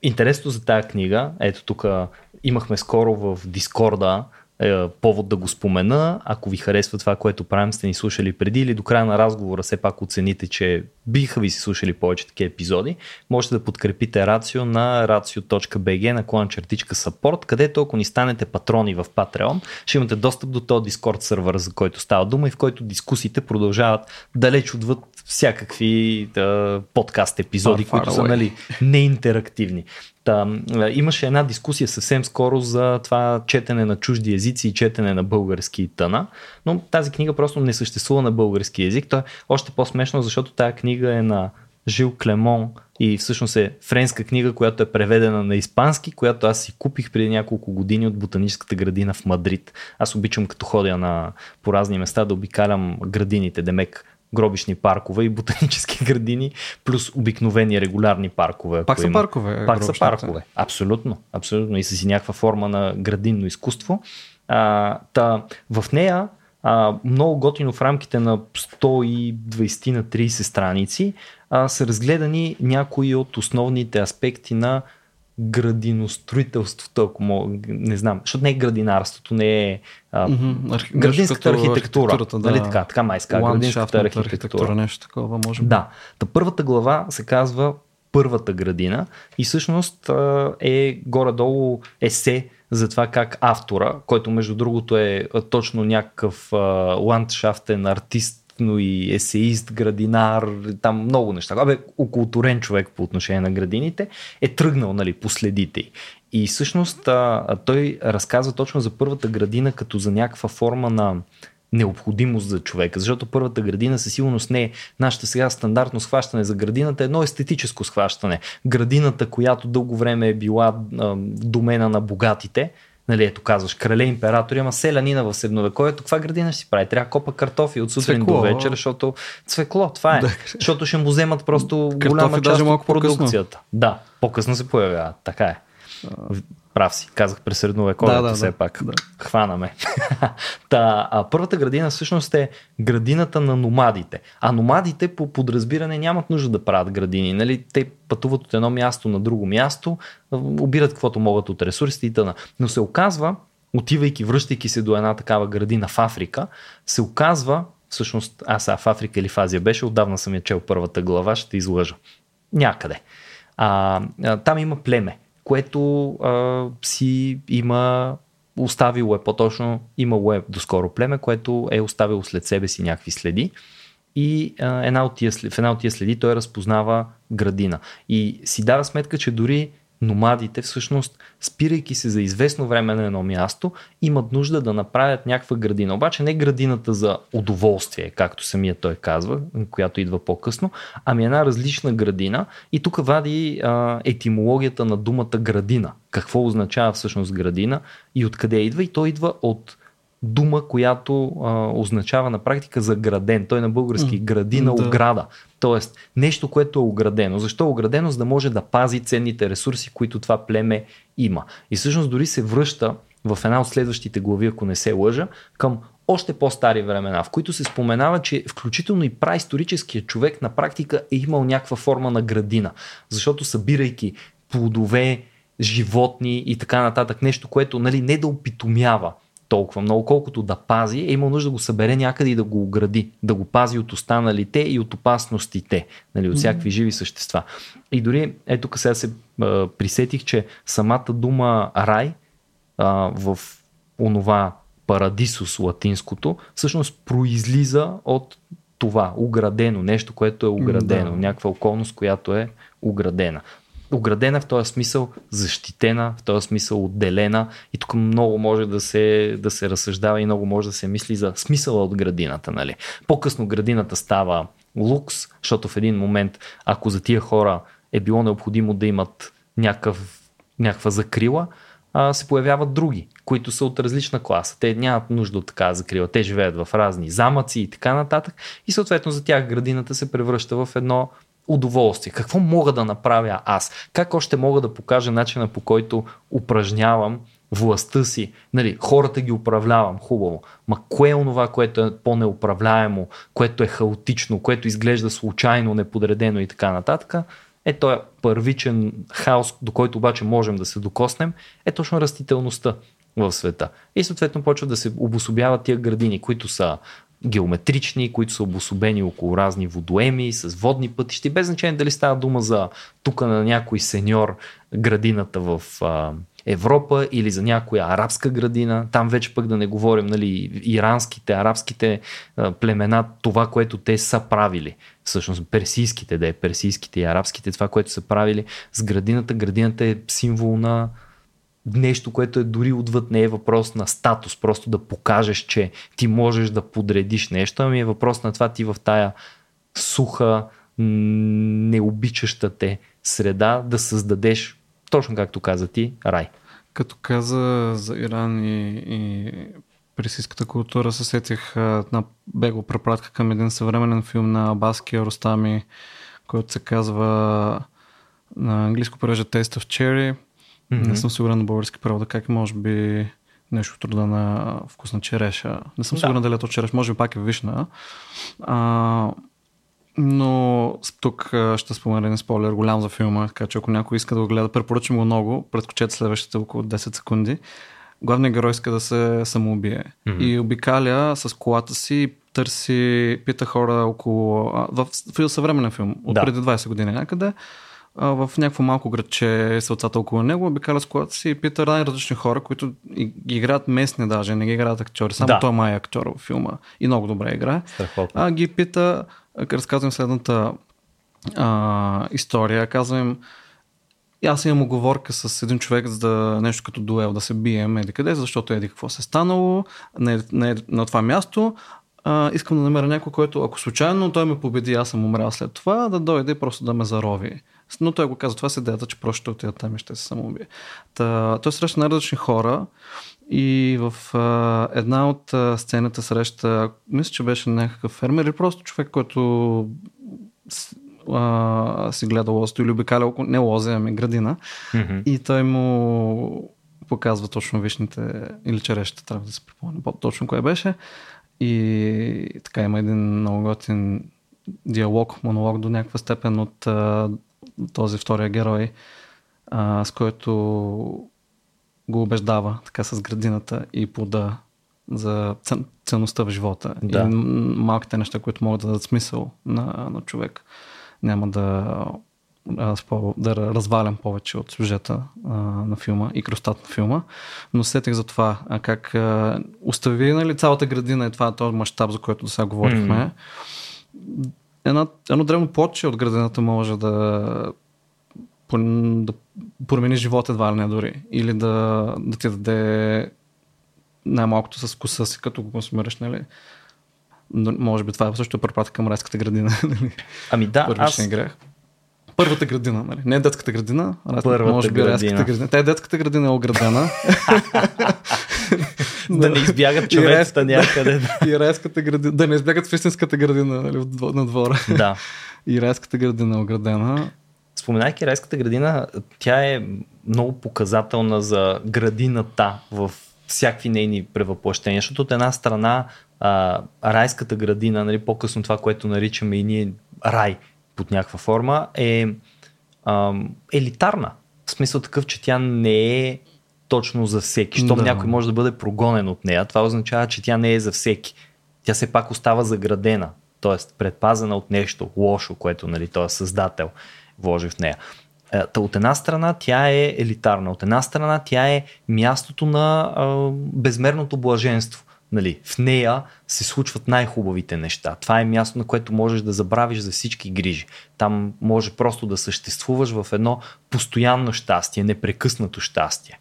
A: интересно за тази книга, ето тук имахме скоро в Дискорда е, повод да го спомена. Ако ви харесва това, което правим, сте ни слушали преди или до края на разговора, все пак оцените, че биха ви си слушали повече такива епизоди, можете да подкрепите Рацио на racio.bg на клан чертичка support, където ако ни станете патрони в Patreon, ще имате достъп до този Discord сервер, за който става дума и в който дискусиите продължават далеч отвъд всякакви да, подкаст епизоди,
B: Far, far
A: които са
B: away.
A: нали, неинтерактивни. Та, имаше една дискусия съвсем скоро за това четене на чужди езици и четене на български тъна, но тази книга просто не съществува на български език. То е още по-смешно, защото тази книга е на Жил Клемон и всъщност е френска книга, която е преведена на испански, която аз си купих преди няколко години от ботаническата градина в Мадрид. Аз обичам като ходя на, по разни места да обикалям градините, демек гробишни паркове и ботанически градини, плюс обикновени регулярни паркове.
B: Пак са
A: има.
B: паркове.
A: Пак са паркове. Абсолютно. Абсолютно. И са си някаква форма на градинно изкуство. А, та, в нея а, много готино в рамките на 120 на 30 страници а, са разгледани някои от основните аспекти на градиностроителството, ако мога, не знам, защото не е градинарството, не е а,
B: Мгм, архи-
A: градинската архитектура,
B: архитектурата,
A: нали
B: да.
A: така, така май ска, градинската
B: Ландшафтната
A: архитектура.
B: нещо такова, може би.
A: Да. Та първата глава се казва Първата градина и всъщност е горе-долу есе за това как автора, който между другото е точно някакъв ландшафтен артист, но и есеист, градинар, там много неща. Абе, окултурен човек по отношение на градините, е тръгнал нали, по следите. И всъщност а, той разказва точно за първата градина като за някаква форма на необходимост за човека, защото първата градина със сигурност не е нашата сега стандартно схващане за градината, едно естетическо схващане. Градината, която дълго време е била а, домена на богатите, нали, ето казваш, крале императори, ама селянина в средновековието, каква градина ще си прави? Трябва копа картофи от сутрин
B: Цвекло.
A: до вечер, защото цвекло, това е.
B: Да.
A: Защото ще му вземат просто
B: Картофи
A: голяма
B: даже
A: част
B: малко
A: от
B: по-късно.
A: продукцията. Да, по-късно се появява, така е. Прав си, казах през средновековието
B: Да, да,
A: все
B: да,
A: пак.
B: да.
A: Хванаме. Та, а, първата градина всъщност е градината на номадите. А номадите по подразбиране нямат нужда да правят градини. Нали? Те пътуват от едно място на друго място, а, обират каквото могат от ресурсите и т.н. Но се оказва, отивайки, връщайки се до една такава градина в Африка, се оказва, всъщност аз сега в Африка или в Азия беше, отдавна съм я чел първата глава, ще излъжа. Някъде. А, а, там има племе, което а, си има оставило е по-точно, имало е доскоро племе, което е оставило след себе си някакви следи и а, една от тия, в една от тия следи той разпознава градина. И си дава сметка, че дори номадите всъщност, спирайки се за известно време на едно място, имат нужда да направят някаква градина. Обаче не градината за удоволствие, както самия той казва, която идва по-късно, ами една различна градина. И тук вади а, етимологията на думата градина. Какво означава всъщност градина и откъде идва. И той идва от дума, която а, означава на практика заграден. Той на български
B: М,
A: градина,
B: да.
A: ограда. Тоест нещо, което е оградено. Защо е оградено? За да може да пази ценните ресурси, които това племе има. И всъщност дори се връща в една от следващите глави, ако не се лъжа, към още по-стари времена, в които се споменава, че включително и праисторическият човек на практика е имал някаква форма на градина. Защото събирайки плодове животни и така нататък. Нещо, което нали, не да опитомява толкова много, колкото да пази, е имал нужда да го събере някъде и да го огради, да го пази от останалите и от опасностите, нали, от всякакви живи същества. И дори, ето сега се а, присетих, че самата дума рай а, в онова парадисус латинското, всъщност произлиза от това, оградено, нещо, което е оградено, да. някаква околност, която е оградена. Оградена в този смисъл, защитена, в този смисъл отделена и тук много може да се, да се разсъждава и много може да се мисли за смисъла от градината. Нали? По-късно градината става лукс, защото в един момент, ако за тия хора е било необходимо да имат някакъв, някаква закрила, а, се появяват други, които са от различна класа. Те нямат нужда от така закрила. Те живеят в разни замъци и така нататък. И съответно за тях градината се превръща в едно удоволствие. Какво мога да направя аз? Как още мога да покажа начина по който упражнявам властта си. Нали, хората ги управлявам, хубаво. Ма кое е онова, което е по-неуправляемо, което е хаотично, което изглежда случайно, неподредено и така нататък? Е, този първичен хаос, до който обаче можем да се докоснем, е точно растителността в света. И съответно почват да се обособяват тия градини, които са геометрични, които са обособени около разни водоеми, с водни пътищи, без значение дали става дума за тук на някой сеньор градината в а, Европа или за някоя арабска градина. Там вече пък да не говорим, нали, иранските, арабските а, племена, това, което те са правили. Всъщност персийските, да е персийските и арабските, това, което са правили с градината. Градината е символ на нещо, което е дори отвъд не е въпрос на статус, просто да покажеш, че ти можеш да подредиш нещо, ами е въпрос на това ти в тая суха, необичаща те среда да създадеш, точно както каза ти, рай.
B: Като каза за Иран и, и персийската култура, се сетих на бего препратка към един съвременен филм на Баски Ростами, който се казва на английско превежда Taste of Cherry Mm-hmm. Не съм сигурен на български превод, как може би нещо от рода на вкусна череша. Не съм да. сигурен дали е то череш, може би пак е вишна. А, но тук ще спомена един спойлер голям за филма, така че ако някой иска да го гледа, препоръчвам го много, предскочете следващите около 10 секунди. Главният герой иска да се самоубие mm-hmm. и обикаля с колата си, търси, пита хора около... В, в съвременен филм, от да. преди 20 години някъде, в някакво малко градче сълцата около него, обикаля с колата си и пита най-различни хора, които играят местни даже, не ги играят актьори. Само да. той май е актьор в филма и много добре играе. А ги пита, разказвам следната а, история. Казвам аз имам оговорка с един човек за да, нещо като дуел, да се бием еди къде, защото еди какво се е станало на, на, на това място. А, искам да намеря някой, който ако случайно той ме победи, аз съм умрял след това, да дойде просто да ме зарови. Но той го каза, това се идеята, че просто ще отида там и ще се самоубие. Та, той среща най-различни хора и в а, една от а, сцената среща, мисля, че беше някакъв фермер или просто човек, който а, си гледа лозето или обикаля около, не лозе, ами градина. Mm-hmm. И той му показва точно вишните или черещите, трябва да се припомня точно кое беше. И така има един много готин диалог, монолог до някаква степен от този втория герой, а, с който го убеждава така с градината и плода за ценността в живота. Да. И малките неща, които могат да дадат смисъл на, на човек. Няма да, да развалям повече от сюжета а, на филма и кръстат на филма, но сетих за това а как а, остави нали, цялата градина и това е този мащаб, за който до сега говорихме. Mm едно, едно древно плотче от градината може да, да промени живота едва ли не дори. Или да, да ти даде най-малкото с вкуса си, като го консумираш, нали? Но, може би това е също препратка към райската градина. Нали?
A: Ами да,
B: аз... грех. Първата градина, нали? Не детската градина, Първата може би градина. градина. Тя е детската градина е оградена.
A: да не избягат човецата някъде.
B: И райската градина. Да не избягат в истинската градина нали, на двора.
A: Да.
B: И райската градина е оградена.
A: Споменайки райската градина, тя е много показателна за градината в всякакви нейни превъплъщения, защото от една страна а, райската градина, нали, по-късно това, което наричаме и ние рай под някаква форма, е а, елитарна. В смисъл такъв, че тя не е точно за всеки. Щом
B: Да.
A: някой може да бъде прогонен от нея, това означава, че тя не е за всеки. Тя все пак остава заградена, т.е. предпазена от нещо лошо, което нали, този създател вложи в нея. Е, Та от една страна тя е елитарна, от една страна тя е мястото на а, безмерното блаженство. Нали, в нея се случват най-хубавите неща. Това е място, на което можеш да забравиш за всички грижи. Там може просто да съществуваш в едно постоянно щастие, непрекъснато щастие.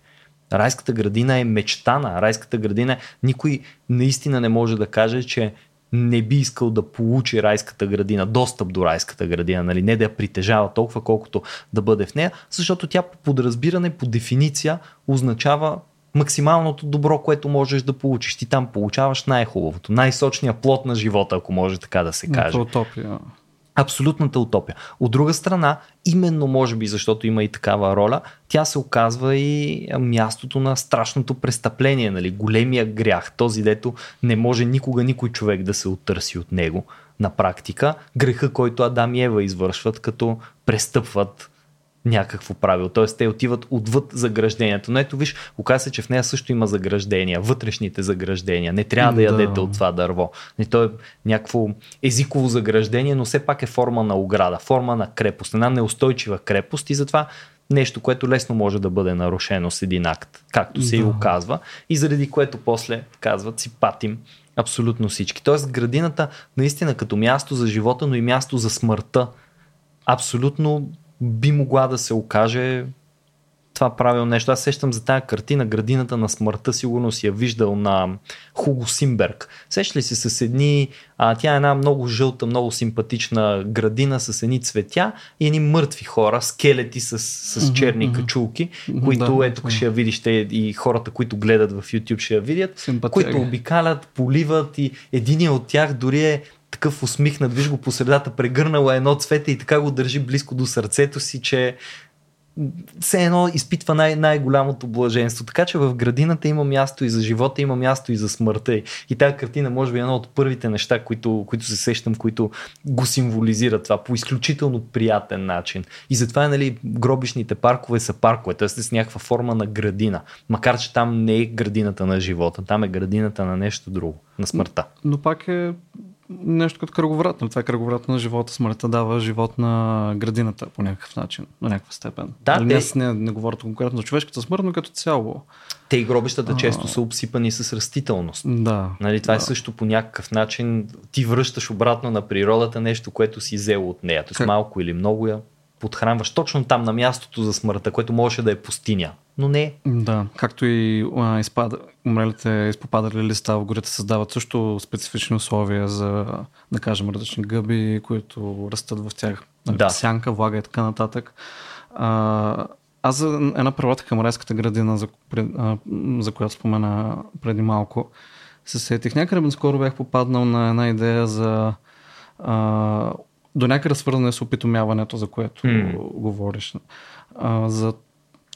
A: Райската градина е мечтана. Райската градина никой наистина не може да каже, че не би искал да получи райската градина, достъп до райската градина, нали? не да я притежава толкова, колкото да бъде в нея, защото тя по подразбиране, по дефиниция означава максималното добро, което можеш да получиш. Ти там получаваш най-хубавото, най-сочния плод на живота, ако може така да се каже.
B: Утопия.
A: Абсолютната утопия. От друга страна, именно може би, защото има и такава роля, тя се оказва и мястото на страшното престъпление, нали? големия грях, този дето не може никога никой човек да се оттърси от него на практика. Греха, който Адам и Ева извършват, като престъпват някакво правило. Т.е. те отиват отвъд заграждението. Но ето виж, оказа се, че в нея също има заграждения, вътрешните заграждения. Не трябва да
B: Да.
A: ядете от това дърво. Не, то е някакво езиково заграждение, но все пак е форма на ограда, форма на крепост, една неустойчива крепост и затова нещо, което лесно може да бъде нарушено с един акт, както се и
B: Да.
A: оказва, и заради което после казват си патим абсолютно всички. Тоест градината наистина като място за живота, но и място за смъртта абсолютно би могла да се окаже това правилно нещо. Аз сещам за тази картина Градината на смъртта, сигурно си я виждал на Хуго Симберг. Сеща ли се с едни, а, тя е една много жълта, много симпатична градина с едни цветя и едни мъртви хора, скелети с, с черни
B: мгм.
A: качулки, които
B: да,
A: ето тук
B: да.
A: ще я видиш те и хората, които гледат в YouTube ще я видят,
B: Симпатяги.
A: които обикалят, поливат и един от тях дори е такъв усмихнат, виж го по средата, прегърнала едно цвете и така го държи близко до сърцето си, че все едно изпитва най- най-голямото блаженство. Така че в градината има място и за живота, има място и за смъртта. И тази картина може би е едно от първите неща, които, които се сещам, които го символизират това по изключително приятен начин. И затова нали, гробишните паркове са паркове, т.е. с някаква форма на градина. Макар, че там не е градината на живота, там е градината на нещо друго, на смъртта.
B: Но пак е нещо като кръговрат. нали? Това е кръговрат на живота. Смъртта дава живот на градината по някакъв начин, на някаква степен.
A: Да,
B: Нали,
A: те-
B: не, не, не говоря конкретно за човешката смърт, но като цяло.
A: Те и гробищата
B: А.
A: често са обсипани с растителност.
B: Да.
A: Нали, това
B: да.
A: е също по някакъв начин. Ти връщаш обратно на природата нещо, което си взел от нея. Тоест
B: Как?
A: малко или много я подхранваш точно там на мястото за смъртта, което можеше да е пустиня. Но не.
B: Да, както и а, изпада, умрелите изпопадали листа в горите създават също специфични условия за, да кажем, различни гъби, които растат в тях. Нали,
A: Да.
B: Сянка, влага и така нататък. А, аз за една преводка към райската градина, за, а, за която спомена преди малко, се сетих. Някъде скоро бях попаднал на една идея за а, до някъде свързане с опитомяването, за което
A: М.
B: говориш. А, за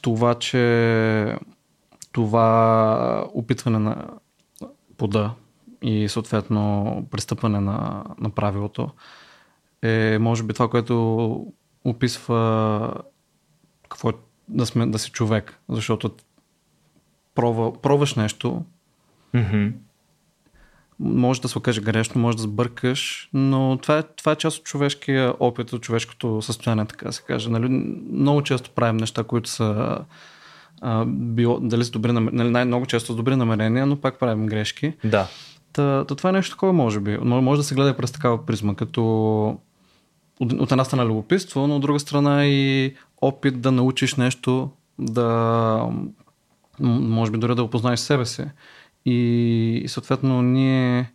B: това, че това опитване на пода и съответно пристъпване на, на правилото е може би това, което описва какво е да, сме, да си човек. Защото пробва, пробваш нещо,
A: Мгм.
B: Може да се окаже грешно, може да сбъркаш, но това е, това е част от човешкия опит, от човешкото състояние, така се каже. Нали, много често правим неща, които са а, било, дали с добри намерения, нали, най-много често с добри намерения, но пак правим грешки.
A: Да.
B: Та, та това е нещо такова, може би. Може, да се гледа през такава призма, като от, от една страна любопитство, но от друга страна и опит да научиш нещо, да може би дори да опознаеш себе си. И, и съответно ние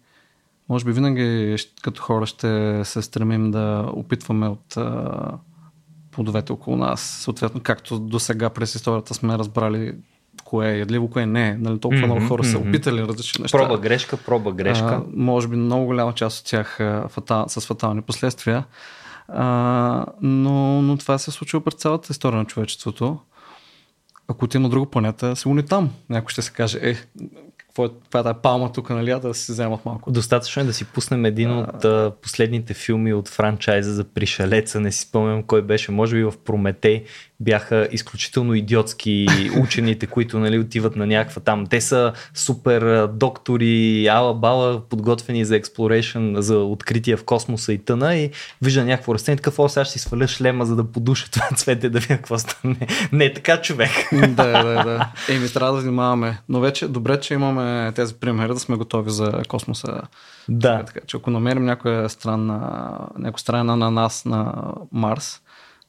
B: може би винаги като хора ще се стремим да опитваме от а, плодовете около нас. Съответно, както до сега през историята сме разбрали кое е ядливо, кое не е. Нали, толкова много
A: Мгм,
B: хора са
A: мгм.
B: опитали различни неща.
A: Проба грешка, проба грешка.
B: А, може би много голяма част от тях а, фатал, с фатални последствия. А, но, но това се е случило през цялата история на човечеството. Ако отидем на друга планета, сигурно и там някой ще се каже, е, какво е, това е палма тук, нали, а да си вземат малко.
A: Достатъчно е да си пуснем един от а, последните филми от франчайза за пришелеца. Не си спомням кой беше. Може би в Прометей, бяха изключително идиотски учените, които нали, отиват на някаква там. Те са супер доктори, ала бала, подготвени за експлорейшн, за открития в космоса и тъна и вижда някакво растение, такъв, о, сега ще си сваля шлема, за да подуша това цвете, да видя какво стане. Не е така човек.
B: да, да, да. Еми, трябва да внимаваме. Но вече добре, че имаме тези примери, да сме готови за космоса.
A: Да.
B: Така, че ако намерим някоя страна, някоя страна на нас на Марс,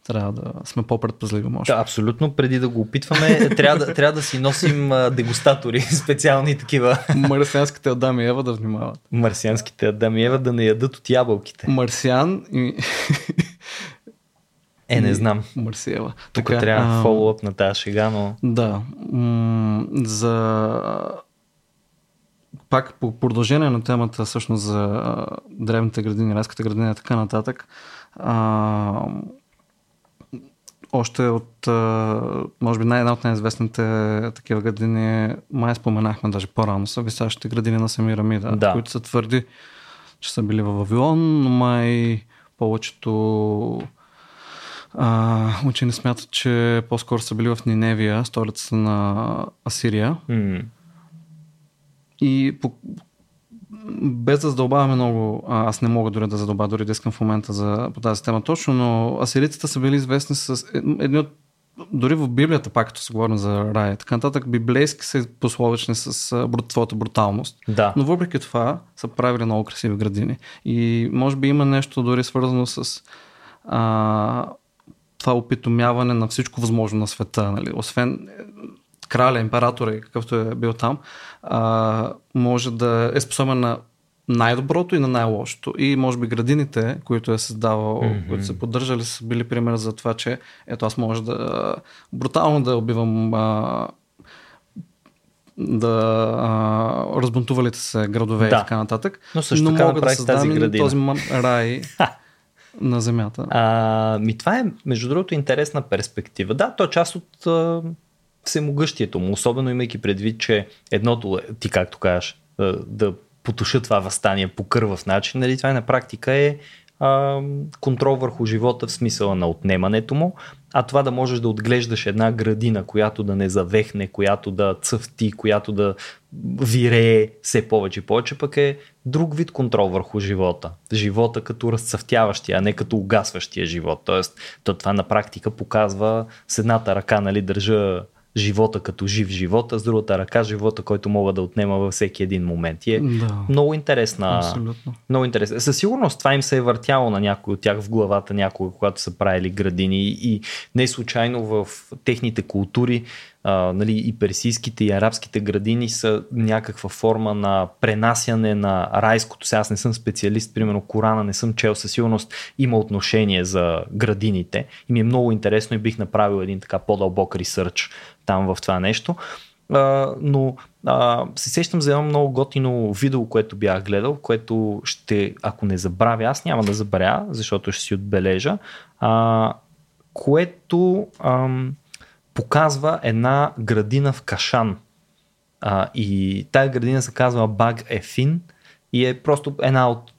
B: трябва да сме по-предпазливи, може.
A: Да, абсолютно. Преди да го опитваме, трябва да, трябва да си носим дегустатори, специални такива.
B: Марсианските Адам и Ева да внимават.
A: Марсианските Адам и Ева да не ядат от ябълките.
B: Марсиан и...
A: Е, не знам.
B: Марсиева.
A: Тук така, трябва а... фоллоуп на тази шега, но...
B: Да. М- за пак по продължение на темата всъщност за древните градини, райската градина и така нататък, а, още от, може би най-една от най-известните такива градини, май споменахме даже по-рано, са висящите градини на Самирамида, да. които са твърди, че са били във Вавилон, но май повечето а, учени смятат, че по-скоро са били в Ниневия, столицата на Асирия.
A: Mm.
B: И по, без да задълбаваме много, аз не мога дори да задълбавя, дори да искам в момента за, по тази тема точно, но асириците са били известни с едни от дори в Библията, пак като се говорим за рая, така нататък, библейски са пословични с твоята бруталност.
A: Да.
B: Но въпреки това са правили много красиви градини. И може би има нещо дори свързано с а, това опитомяване на всичко възможно на света. Нали? Освен краля, императора, какъвто е бил там, а, може да е способен на най-доброто и на най-лошото. И може би градините, които е създавал, mm-hmm. които са поддържали, са били пример за това, че ето аз може да брутално да убивам а, да а, разбунтувалите се градове да. и така нататък.
A: Но също но така мога да създам тази, градина.
B: този рай на земята.
A: А, ми това е, между другото, интересна перспектива. Да, то е част от всемогъщието му, особено имайки предвид, че едното, ти както кажеш, да потуша това възстание по кървав начин, нали, това на практика е а, контрол върху живота в смисъла на отнемането му, а това да можеш да отглеждаш една градина, която да не завехне, която да цъфти, която да вирее все повече и повече, пък е друг вид контрол върху живота. Живота като разцъфтяващия, а не като угасващия живот. Тоест, то това на практика показва с едната ръка, нали, държа живота като жив живот, а с другата ръка живота, който мога да отнема във всеки един момент. И е
B: да.
A: много интересна.
B: Абсолютно.
A: Много интересна. Със сигурност това им се е въртяло на някой от тях в главата някога, когато са правили градини и не случайно в техните култури а, нали, и персийските и арабските градини са някаква форма на пренасяне на райското. Сега аз не съм специалист, примерно Корана не съм чел, със сигурност има отношение за градините и ми е много интересно и бих направил един така по-дълбок ресърч там в това нещо. А, но а, се сещам за едно много готино видео, което бях гледал, което ще, ако не забравя, аз няма да забравя, защото ще си отбележа, а, което ам, показва една градина в Кашан. А, и тая градина се казва Баг Ефин и е просто една от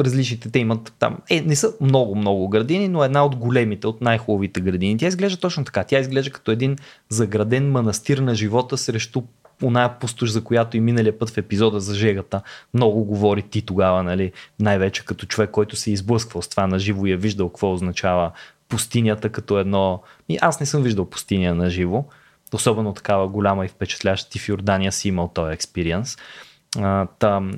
A: различните. Те имат там, е, не са много-много градини, но една от големите, от най-хубавите градини. Тя изглежда точно така. Тя изглежда като един заграден манастир на живота срещу оная пустош, за която и миналия път в епизода за жегата много говори ти тогава, нали? най-вече като човек, който се изблъсквал с това на живо и е виждал какво означава пустинята като едно... И аз не съм виждал пустиня на живо, особено такава голяма и впечатляща. Ти в Йордания си имал този експириенс. Там,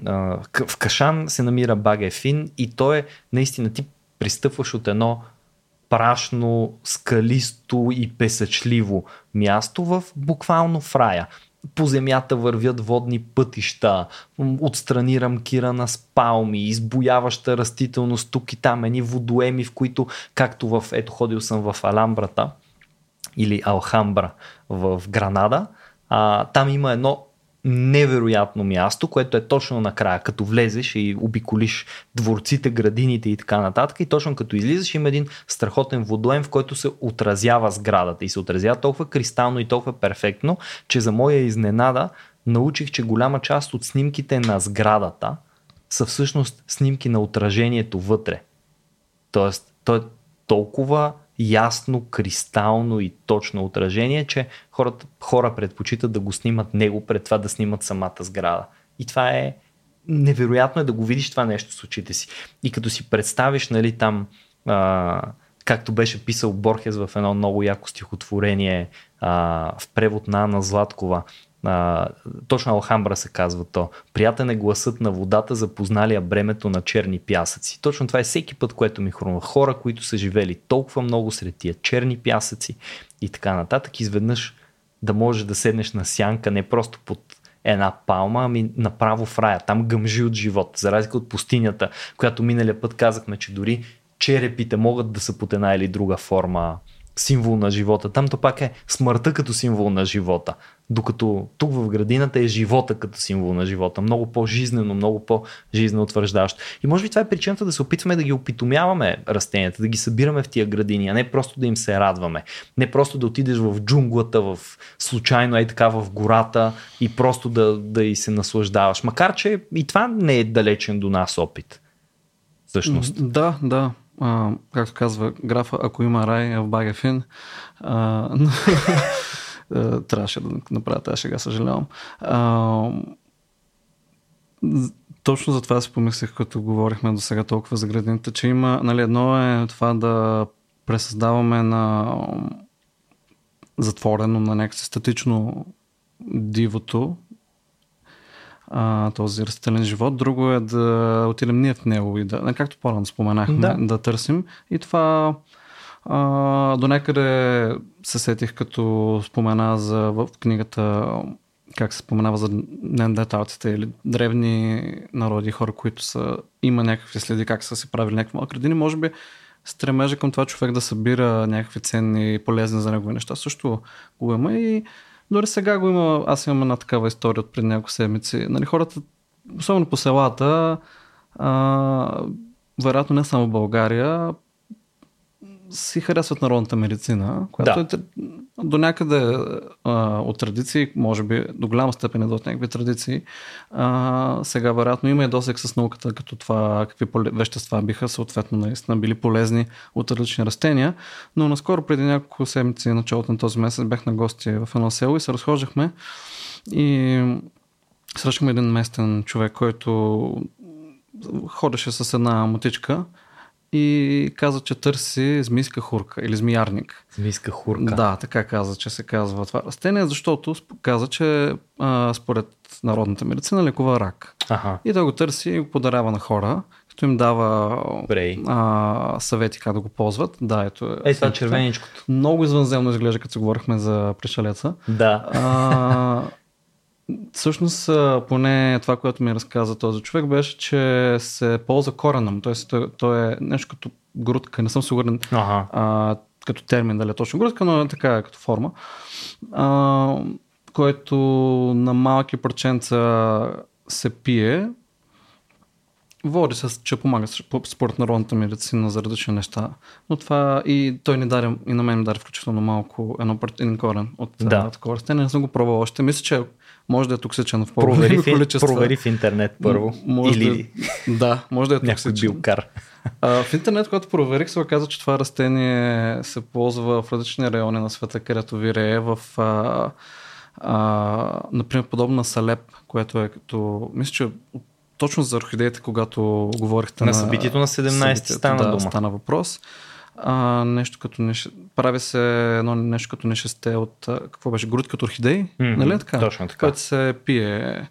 A: в Кашан се намира Багефин и той е наистина ти пристъпваш от едно прашно, скалисто и песъчливо място в буквално в рая по земята вървят водни пътища, отстрани рамкира на спалми, избояваща растителност тук и там, едни водоеми, в които, както в, ето ходил съм в Аламбрата или Алхамбра в Гранада, а, там има едно невероятно място, което е точно накрая, като влезеш и обиколиш дворците, градините и така нататък. И точно като излизаш има един страхотен водоем, в който се отразява сградата и се отразява толкова кристално и толкова перфектно, че за моя изненада научих, че голяма част от снимките на сградата са всъщност снимки на отражението вътре. Тоест, то е толкова ясно, кристално и точно отражение, че хората, хора предпочитат да го снимат него пред това да снимат самата сграда. И това е невероятно е да го видиш това нещо с очите си. И като си представиш, нали, там, а, както беше писал Борхес в едно много яко стихотворение а, в превод на Анна Златкова, а, точно Алхамбра се казва то. Приятен е гласът на водата, запозналия бремето на черни пясъци. Точно това е всеки път, което ми хрумва. Хора, които са живели толкова много сред тия черни пясъци и така нататък, изведнъж да можеш да седнеш на сянка, не просто под една палма, ами направо в рая. Там гъмжи от живот. За разлика от пустинята, която миналия път казахме, че дори черепите могат да са под една или друга форма символ на живота. Там то пак е смъртта като символ на живота. Докато тук в градината е живота като символ на живота. Много по-жизнено, много по-жизнено утвърждаващо. И може би това е причината да се опитваме да ги опитомяваме растенията, да ги събираме в тия градини, а не просто да им се радваме. Не просто да отидеш в джунглата, в случайно е така в гората и просто да, да и се наслаждаваш. Макар, че и това не е далечен до нас опит. Всъщност.
B: Да, да а, както казва графа, ако има рай е в Багефин, а, но, трябваше да направя тази шега, съжалявам. А, точно за това си помислих, като говорихме до сега толкова за градините, че има, нали, едно е това да пресъздаваме на затворено, на някакси статично дивото, а, този растителен живот. Друго е да отидем ние в него и да, както по-рано споменахме, да. да търсим. И това а, до някъде се сетих като спомена за, в книгата как се споменава за неандерталците или древни народи, хора, които са, има някакви следи как са си правили някакви малки градини, може би стремежа към това човек да събира някакви ценни и полезни за негови неща също го има и дори сега го има, аз имам една такава история от преди няколко седмици. Нали, хората, особено по селата, а, вероятно не само България, си харесват народната медицина, която да. е до някъде а, от традиции, може би до голяма степен е до някакви традиции. А, сега, вероятно, има и досек с науката, като това какви вещества биха съответно наистина били полезни от различни растения. Но наскоро, преди няколко седмици, началото на този месец, бях на гости в едно село и се разхождахме и срещахме един местен човек, който ходеше с една мотичка и каза, че търси змийска хурка или змиярник.
A: Змийска хурка.
B: Да, така каза, че се казва това растение, защото каза, че а, според народната медицина лекува рак.
A: Ага.
B: И той го търси и го подарява на хора, като им дава а, съвети как да го ползват. Да, ето
A: е. Това червеничкото.
B: Много извънземно изглежда, като говорихме за пришелеца.
A: Да.
B: А, Всъщност, поне това, което ми разказа този човек, беше, че се ползва корена му. Тоест, той, той е нещо като грудка, не съм сигурен
A: ага.
B: а, като термин, дали е точно грудка, но е така като форма, а, което на малки парченца се пие, води се, че помага според народната медицина за различни неща. Но това и той ни даде, и на мен ми даде включително малко едно един корен от да. такова растение. Не съм го пробвал още. Мисля, че може да е токсичен в
A: по-големи количества. Провери в интернет първо.
B: Може Или... Да, да, може да е токсичен.
A: билкар.
B: А, в интернет, когато проверих, се оказа, че това растение се ползва в различни райони на света, където вирее в а, а, например, подобна салеп, което е като, мисля, че точно за орхидеите, когато говорихте
A: на... На събитието на 17 стана
B: да,
A: дума.
B: стана въпрос а, нещо като неше, прави се едно нещо като нешесте от, какво беше, груд като орхидеи,
A: mm-hmm,
B: нали така?
A: Точно така.
B: Което се пие,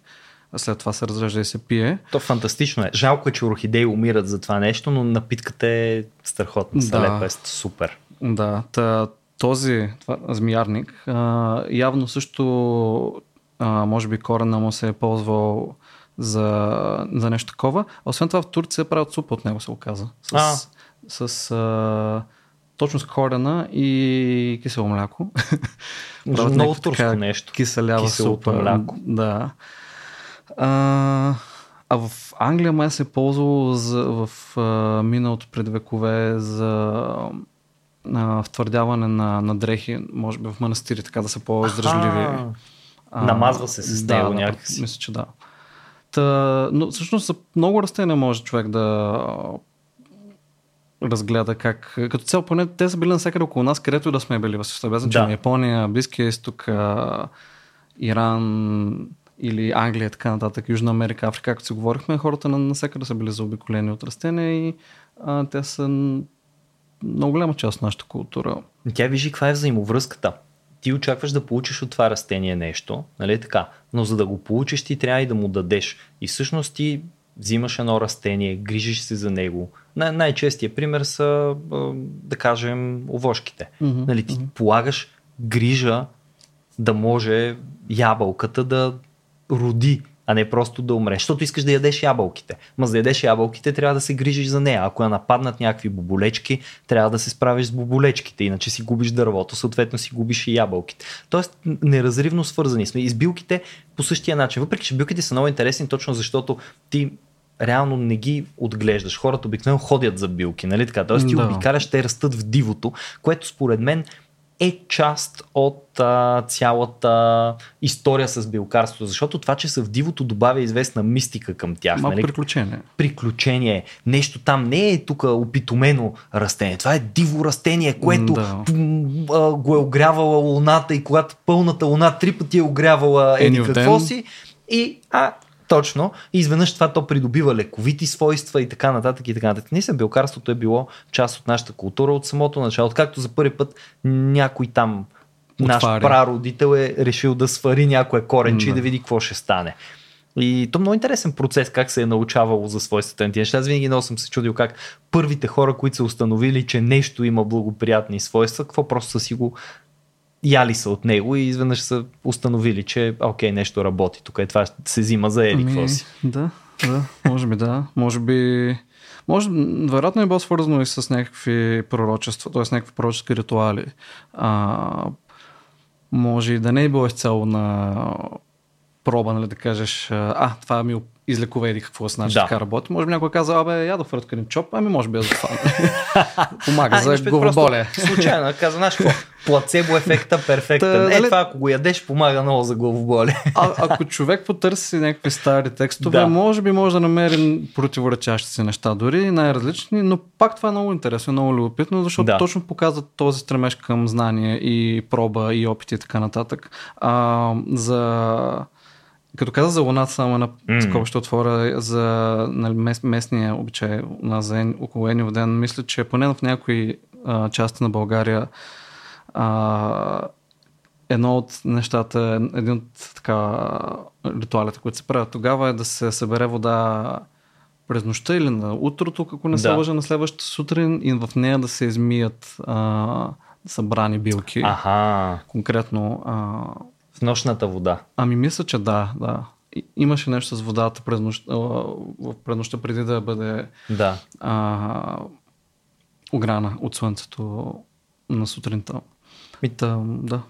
B: след това се разрежда и се пие.
A: То фантастично е. Жалко е, че орхидеи умират за това нещо, но напитката е страхотна. Да. е супер.
B: Да, та, този това, змиярник а, явно също а, може би корена му се е ползвал за, за нещо такова. Освен това в Турция правят супа от него, се оказа. С, а с а, точно с корена и кисело мляко.
A: Много турско нещо.
B: Киселява супа. мляко. Да. А, а в Англия май се е ползвало за, в а, миналото пред векове за а, втвърдяване на, на дрехи, може би в манастири, така да са по-издръжливи.
A: Намазва се с него да, някакси.
B: Мисля, че да. Та, но всъщност за много растения може човек да разгледа как, като цяло поне те са били навсякъде около нас, където и да сме били в света. Без значение
A: Да.
B: Япония, Близкия изток, Иран или Англия така нататък, Южна Америка, Африка, както си говорихме, хората на- навсякъде са били заобиколени от растения и а, те са много голяма част от нашата култура.
A: Тя вижи каква е взаимовръзката. Ти очакваш да получиш от това растение нещо, нали така? Но за да го получиш, ти трябва и да му дадеш. И всъщност ти взимаш едно растение, грижиш се за него. Най- най-честият пример са, да кажем, овошките.
B: Мгм,
A: Нали, ти полагаш грижа да може ябълката да роди, а не просто да умре. Защото искаш да ядеш ябълките. Ма за да ядеш ябълките трябва да се грижиш за нея. Ако я нападнат някакви боболечки, трябва да се справиш с боболечките, иначе си губиш дървото, съответно си губиш и ябълките. Тоест неразривно свързани сме. И с билките по същия начин. Въпреки, че билките са много интересни, точно защото ти реално не ги отглеждаш. Хората обикновено ходят за билки, нали така? Тоест ти
B: Да.
A: обикаляш, те растат в дивото, което според мен е част от а, цялата история с билкарството, защото това, че са в дивото, добавя известна мистика към тях.
B: Малко
A: нали?
B: приключение.
A: приключение. Нещо там не е тук опитомено растение. Това е диво растение, което
B: Да.
A: а, го е огрявала луната и когато пълната луна три пъти е огрявала еди какво си. И а, точно. И изведнъж това то придобива лековити свойства и така нататък и така нататък. Наистина билкарството е било част от нашата култура от самото начало. Откакто за първи път някой там наш
B: Отваря.
A: прародител е решил да свари някое коренче и
B: Да.
A: види какво ще стане. И то много интересен процес, как се е научавало за свойствата на тия неща. Аз винаги много съм се чудил как първите хора, които са установили, че нещо има благоприятни свойства, какво просто са си го яли са от него и изведнъж са установили, че окей, нещо работи. Тук е това се взима за еди, какво си.
B: да, да, може би да. Може би... Може, вероятно е било свързано и с някакви пророчества, т.е. някакви пророчески ритуали. А, може и да не е било изцяло на проба, нали, да кажеш, а, това ми излекува еди какво значи
A: Да.
B: така работи. Може би някой каза, абе, я да фрътканем чоп, ами може би е за това. Помага
A: А,
B: за главоболие.
A: Случайно, каза, знаеш какво? Плацебо ефекта перфектен.
B: Та,
A: Е,
B: нали-
A: това ако го ядеш, помага много за главоболие.
B: А, ако човек потърси някакви стари текстове,
A: Да.
B: може би може да намерим противоречащи се неща, дори най-различни, но пак това е много интересно, много любопитно, защото
A: Да.
B: точно показва този стремеж към знание и проба и опити и така нататък. А, за... Като каза за Луната, само една
A: М.
B: скоба ще отворя за нали, мес, местния обичай у нас за ен, около Ениов ден. Мисля, че поне в някои а, части на България а, едно от нещата, един от така, ритуалите, които се правят тогава е да се събере вода през нощта или на утрото, ако не се лъжа, на следващата сутрин и в нея да се измият а, събрани билки.
A: Аха,
B: Конкретно. А,
A: в нощната вода.
B: ами мисля, че да, да. И, имаше нещо с водата през нощта, през нощта преди да бъде
A: Да.
B: а, ограна от слънцето на сутринта.
A: Ми,
B: Та, да.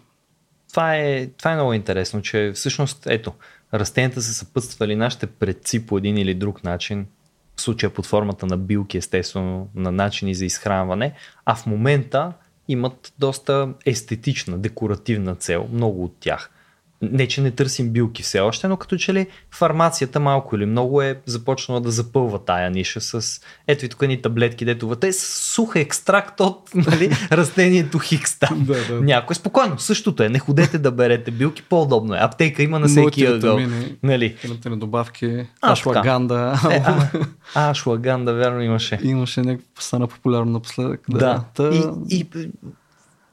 A: това е, това е много интересно, че всъщност, ето, растенията са съпътствали нашите предци по един или друг начин, в случая под формата на билки, естествено, на начини за изхранване, а в момента имат доста естетична, декоративна цел, много от тях. Не, че не търсим билки все още, но като че ли фармацията малко или много е започнала да запълва тая ниша с ето и тук ни таблетки, дето те са сух екстракт от нали, растението Хикс там.
B: Да, да.
A: Някой спокойно, същото е. Не ходете да берете билки, по-удобно е. Аптека има на всеки ъгъл. Нали?
B: хранителни добавки,
A: А,
B: ашлаганда.
A: Е, а, а, шлаганда, вярно имаше.
B: Имаше някакво стана популярно напоследък. Да.
A: Да.
B: Та,
A: И, и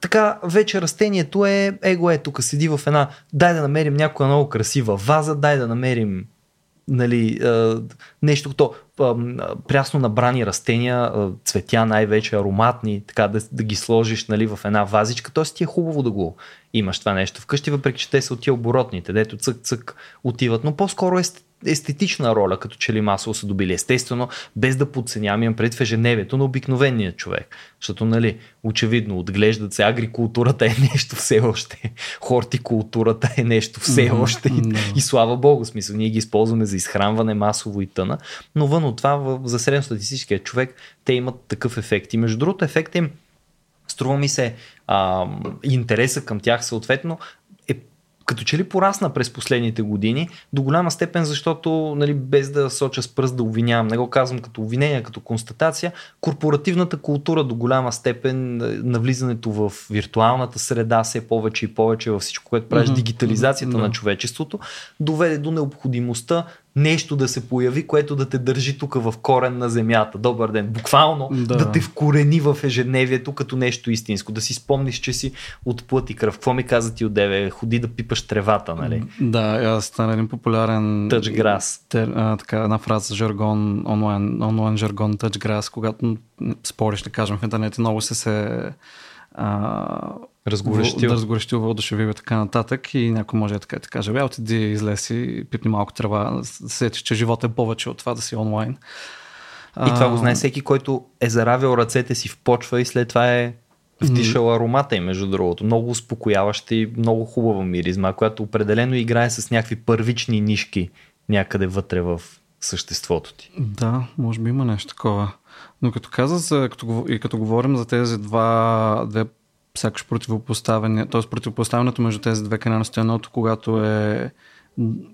A: така, вече растението е, его е тук, седи в една, дай да намерим някоя много красива ваза, дай да намерим нали, а, нещо, като прясно набрани растения, а, цветя най-вече, ароматни, така да, да ги сложиш нали, в една вазичка, т.е. ти е хубаво да го имаш това нещо вкъщи, въпреки че те са от тия оборотните, дето цък-цък отиват, но по-скоро е естетична роля, като че ли масово са добили. Естествено, без да подценявам, имам пред в ежедневието на обикновения човек. Защото, нали, очевидно, отглеждат се, агрикултурата е нещо все още, хортикултурата е нещо все
B: Мгм,
A: още. И,
B: да.
A: и слава богу, смисъл, ние ги използваме за изхранване масово и тъна. Но вън от това, за средностатистическия човек, те имат такъв ефект. И между другото, ефект им, струва ми се, а, интереса към тях съответно е като че ли порасна през последните години, до голяма степен, защото, нали, без да соча с пръст да обвинявам, не го казвам като обвинение, като констатация, корпоративната култура до голяма степен, навлизането в виртуалната среда, все повече и повече във всичко, което правиш, mm-hmm. дигитализацията mm-hmm. на човечеството, доведе до необходимостта нещо да се появи, което да те държи тук в корен на земята. Добър ден. Буквално да, да те вкорени в ежедневието като нещо истинско. Да си спомниш, че си от плът и кръв. Какво ми каза ти от деве? Ходи да пипаш тревата, нали?
B: Да, аз стана един популярен... А, така, една фраза, жаргон, онлайн, онлайн жаргон, grass, когато спориш, да кажем, в интернет и много се се а,
A: разгорещил.
B: Да разгорещил въодушевил и така нататък и някой може да така да каже, бе, отиди, излез и пипни малко трева, сетиш, че живота е повече от това да си онлайн.
A: И това го знае всеки, който е заравил ръцете си в почва и след това е втишал аромата и между другото. Много успокояваща и много хубава миризма, която определено играе с някакви първични нишки някъде вътре в съществото ти.
B: Да, може би има нещо такова. Но като каза, за, като, и като говорим за тези два, две сякаш противопоставяне, т.е. противопоставянето между тези две крайности, едното, когато е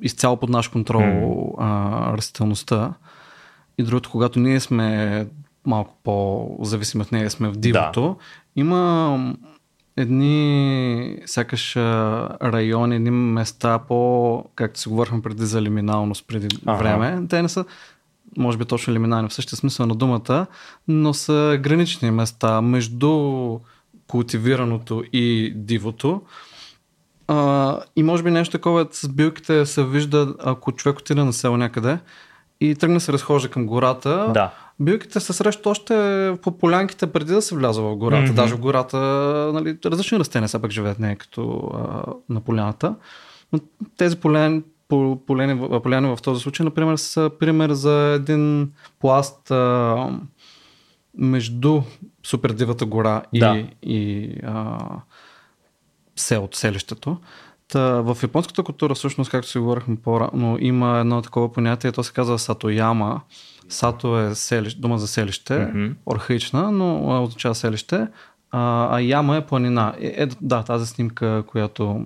B: изцяло под наш контрол mm. а, растителността и другото, когато ние сме малко по-зависими от нея, сме в дивото, да. има едни сякаш райони, едни места по, както си говорихме преди за лиминалност преди ага. време, те не са може би точно лиминални в същия смисъл на думата, но са гранични места между култивираното и дивото. А, и може би нещо такова с билките се вижда, ако човек отиде на село някъде и тръгне се разхожда към гората.
A: Да.
B: Билките се срещат още по полянките преди да се вляза в гората. Mm-hmm. Даже в гората нали, различни растения все пак живеят, не е като а, на поляната. Но тези поляни, поляни, поляни в този случай, например, са пример за един пласт а, между супердивата гора и, да. и а, селото, селището. Та, в японската култура, всъщност, както си говорихме по-рано, има едно такова понятие, то се казва Сатояма. Сато е селище, дума за селище, mm-hmm. орхаична, но означава селище, а, а яма е планина. Е, е, да, тази снимка, която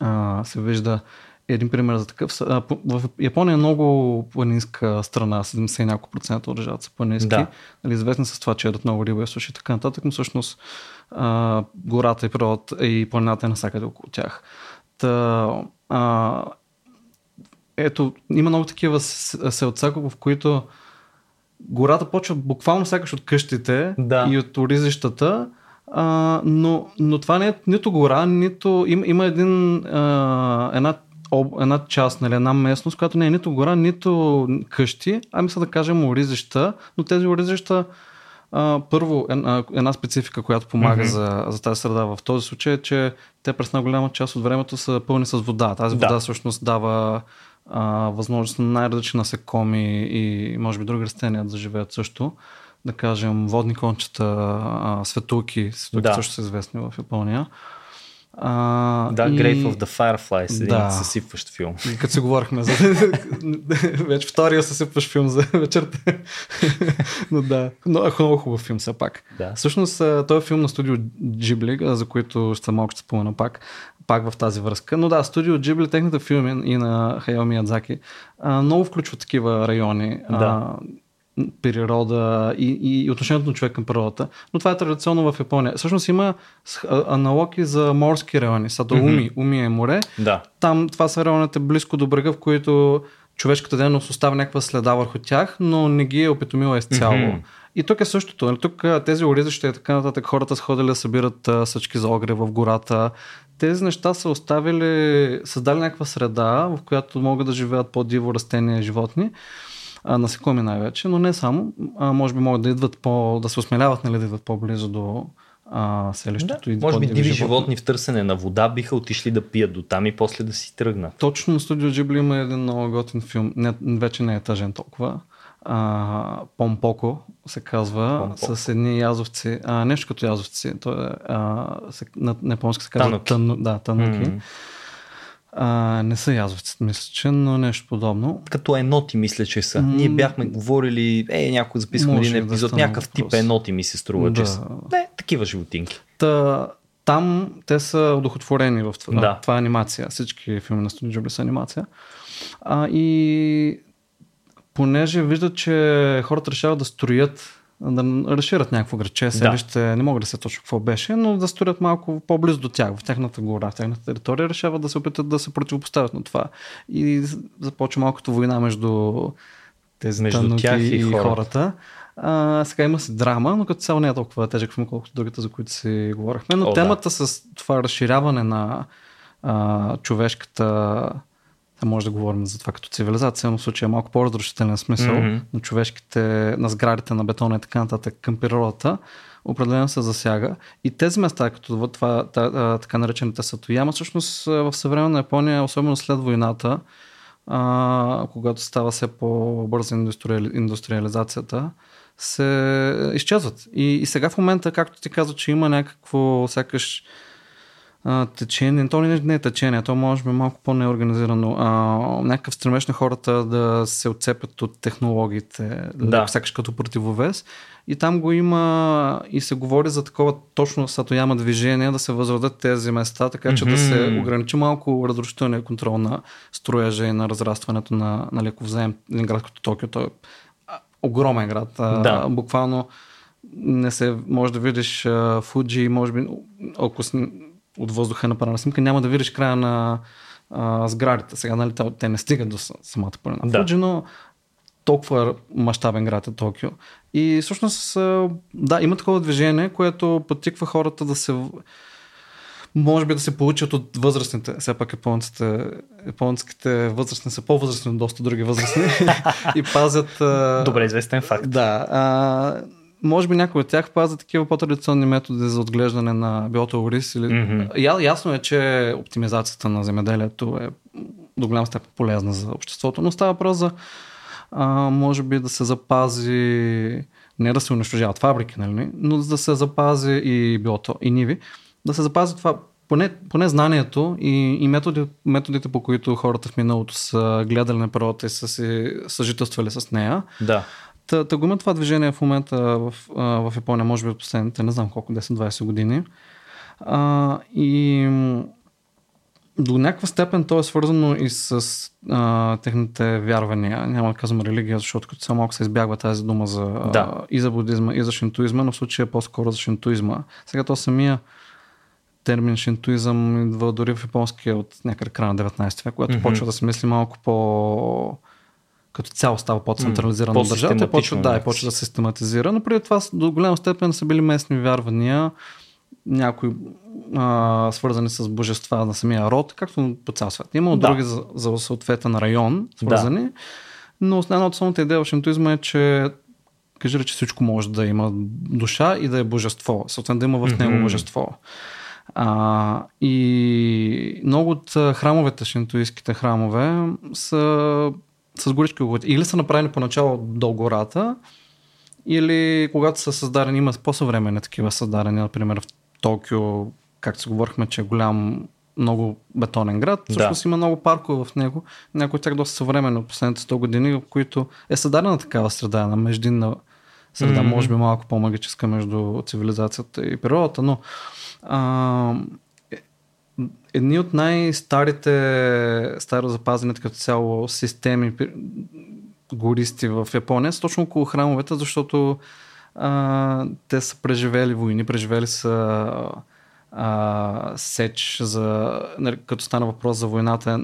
B: а, се вижда един пример за такъв. В Япония е много планинска страна, 70 няколко процента от държавата са планински. Да. Нали, известни с това, че едат много риба и суши и така нататък, но всъщност а, гората и природата и планината е насякъде около тях. Та, а, ето, има много такива селца, в които гората почва буквално сякаш от къщите да. и от оризищата, а, но, но това не е нито гора, нито има, има един, а, една една част, нали, една местност, която не е нито гора, нито къщи, ами са да кажем оризища, но тези оризища а, първо, една, една специфика, която помага mm-hmm. за, за тази среда в този случай е, че те през една голяма част от времето са пълни с вода. Тази вода да. всъщност дава а, възможност на най-различни насекоми и може би други растения да живеят също. Да кажем, водни кончета, а, светулки, светулки да. също са известни в Япония.
A: А, да, и... Grave of the Fireflies, един да. съсипващ филм.
B: Като си говорихме за... Вече втория съсипващ филм за вечерта. Но да, но е много хубав филм все пак.
A: Да.
B: Всъщност, този е филм на студио Ghibli, за които ще малко ще спомена пак, пак в тази връзка. Но да, студио Ghibli, техните филми и на Хайо Миядзаки много включват такива райони.
A: Да
B: природа и, и отношението на човек към природата. Но това е традиционно в Япония. Всъщност има аналоги за морски райони. Сато Уми, Уми е море.
A: Да.
B: Там това са районите близко до брега, в които човешката дейност оставя някаква следа върху тях, но не ги е опитомила изцяло. Mm-hmm. И тук е същото. Тук тези оризащи и така нататък хората са ходили да събират съчки за огре в гората. Тези неща са оставили, създали някаква среда, в която могат да живеят по-диво растения и животни а, насекоми най-вече, но не само. А, може би могат да идват по, да се осмеляват нали, да идват по-близо до а, селището. Да,
A: и може би диви животни. животни в търсене на вода биха отишли да пият до там и после да си тръгнат.
B: Точно на студио Джибли има един много готин филм, не, вече не е тъжен толкова. А, Помпоко се казва, Помпоко. с едни язовци, а, нещо като язовци, то е, а, се, на, на японски се казва тън, да, тънуки. Mm-hmm а, не са язовци, мисля, че, но нещо подобно.
A: Като еноти, мисля, че са. М- Ние бяхме говорили, е, някой записахме един епизод, да някакъв тип еноти ми се струва, да. че са. Не, такива животинки.
B: Та, там те са удохотворени в това.
A: Да.
B: Това е анимация. Всички филми на студио Ghibli са анимация. А, и понеже виждат, че хората решават да строят да разширят някакво градче, селище, не мога да се точно какво беше, но да строят малко по-близо до тях, в тяхната гора, в тяхната територия, решават да се опитат да се противопоставят на това. И започва малкото война между тези
A: Между тях и хората.
B: хората. А, сега има си драма, но като цяло не е толкова тежък филм, колкото другите, за които си говорихме. Но
A: О, да.
B: темата с това разширяване на а, човешката да може да говорим за това като цивилизация, но в случая е малко по-разрушителен смисъл
A: Мгм.
B: на човешките, на сградите, на бетона и така нататък към природата, определено се засяга. И тези места, като това, та, така наречените Сатояма, всъщност в съвременна Япония, особено след войната, а, когато става все по-бърза индустриали, индустриализацията, се изчезват. И, и сега в момента, както ти каза, че има някакво сякаш а, течение, то не, не е течение, то може би малко по-неорганизирано, а, някакъв стремеж на хората да се отцепят от технологиите,
A: Да.
B: сякаш като противовес. И там го има и се говори за такова точно Сатояма движение, да се възродят тези места, така че да се ограничи малко разрушителния контрол на строежа и на разрастването на, нали, ако вземем един град като Токио, той е а, огромен град. А,
A: Да.
B: Буквално не се, може да видиш а, Фуджи, може би, ако от въздуха е направена снимка, няма да видиш края на а, сградите. Сега, нали, те, не стигат до самата планина
A: Да.
B: Фуджи, но толкова мащабен град е Токио. И всъщност, да, има такова движение, което подтиква хората да се може би да се получат от възрастните. Все пак японците, японските възрастни са по-възрастни от доста други възрастни и пазят...
A: Добре известен факт.
B: Да. А, може би някои от тях пазят такива по-традиционни методи за отглеждане на билото ориз. Или...
A: Мгм.
B: Я, ясно е, че оптимизацията на земеделието е до голяма степен полезна за обществото, но става въпрос за а, може би да се запази не да се унищожават фабрики, нали, но да се запази и билото, и ниви, да се запази това поне, поне знанието и, и методи, методите, по които хората в миналото са гледали на природата и са си съжителствали с нея,
A: Да.
B: Та, та го има това движение в момента в, в Япония, може би от последните, не знам колко, 10-20 години. А, и до някаква степен то е свързано и с а, техните вярвания. Няма да казвам религия, защото като цяло малко се избягва тази дума за,
A: Да.
B: а, и за будизма, и за шинтуизма, но в случая е по-скоро за шинтуизма. Сега то самия термин шинтуизъм идва дори в японския от някъде края на 19 век, когато
A: Мгм.
B: почва да се мисли малко по като цяло става по-централизирана mm, държавата и почва, да, и почва да систематизира. Но преди това до голяма степен са били местни вярвания, някои а, свързани с божества на самия род, както по цял свят. Има
A: Да.
B: други за, за съответен район, свързани. Но основната основната идея в шинтуизма е, че кажи рече всичко може да има душа и да е божество. Съответно да има в него божество. А, и много от храмовете, шинтуистските храмове, са с горички огъти. Или са направени поначало до гората, или когато са създадени, има по-съвременни такива създадени, например в Токио, както си говорихме, че е голям много бетонен град.
A: Да.
B: Всъщност има много паркове в него. Някои от тях доста съвременни от последните 100 години, в които е създадена такава среда, на междинна среда,
A: Мгм.
B: може би малко по-магическа между цивилизацията и природата, но а, едни от най-старите старо запазените като цяло системи гористи в Япония са точно около храмовете, защото а, те са преживели войни, преживели са а, сеч, за, нали, като стана въпрос за войната,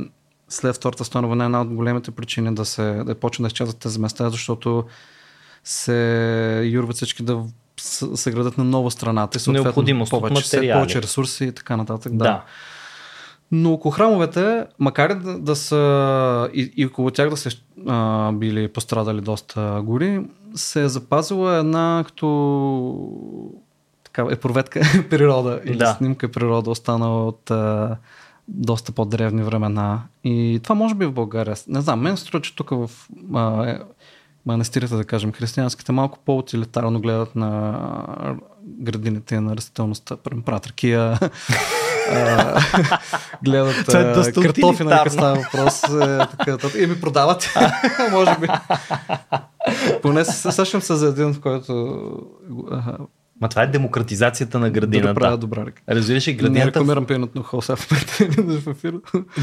B: след Втората световна война е една от големите причини да се да почне да изчезват тези места, защото се юрват всички да с- съградят на нова страната и съответно
A: Необходимост от
B: повече, все
A: материали.
B: повече ресурси и така нататък. Да.
A: Да.
B: Но около храмовете, макар да, да са и, и около тях да се а, били пострадали доста гори, се е запазила една като така, е проветка природа или
A: Да.
B: снимка природа, останала от а, доста по-древни времена. И това може би в България. Не знам, мен се струва, че тук в а, е, манастирите, да кажем, християнските, малко по-утилитарно гледат на градините на растителността. Правят ракия, гледат
A: е
B: картофи, нали, става въпрос. е, и ми продават, може би. Поне се сещам се за един, в който
A: Ма това е демократизацията на
B: Да, да
A: градината.
B: правя добра река.
A: Разбираш ли,
B: Не
A: градината,
B: рекламирам пиенето на момента в ефир.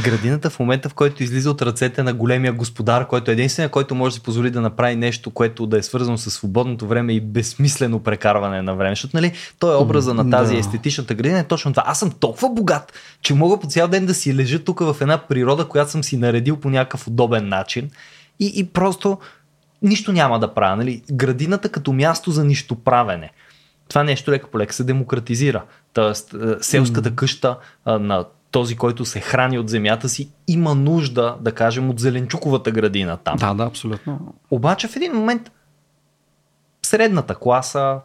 A: градината в момента, в който излиза от ръцете на големия господар, който е единствения, който може да си позволи да направи нещо, което да е свързано с свободното време и безсмислено прекарване на време. Защото, нали, той е образа на тази
B: Да.
A: естетичната градина е точно това. Аз съм толкова богат, че мога по цял ден да си лежа тук в една природа, която съм си наредил по някакъв удобен начин и, и просто нищо няма да правя. Нали? Градината като място за нищо правене. Това нещо лека по лека се демократизира. Тоест, е, селската къща а, на този, който се храни от земята си, има нужда, да кажем, от зеленчуковата градина там.
B: Да, да, абсолютно.
A: Обаче в един момент средната класа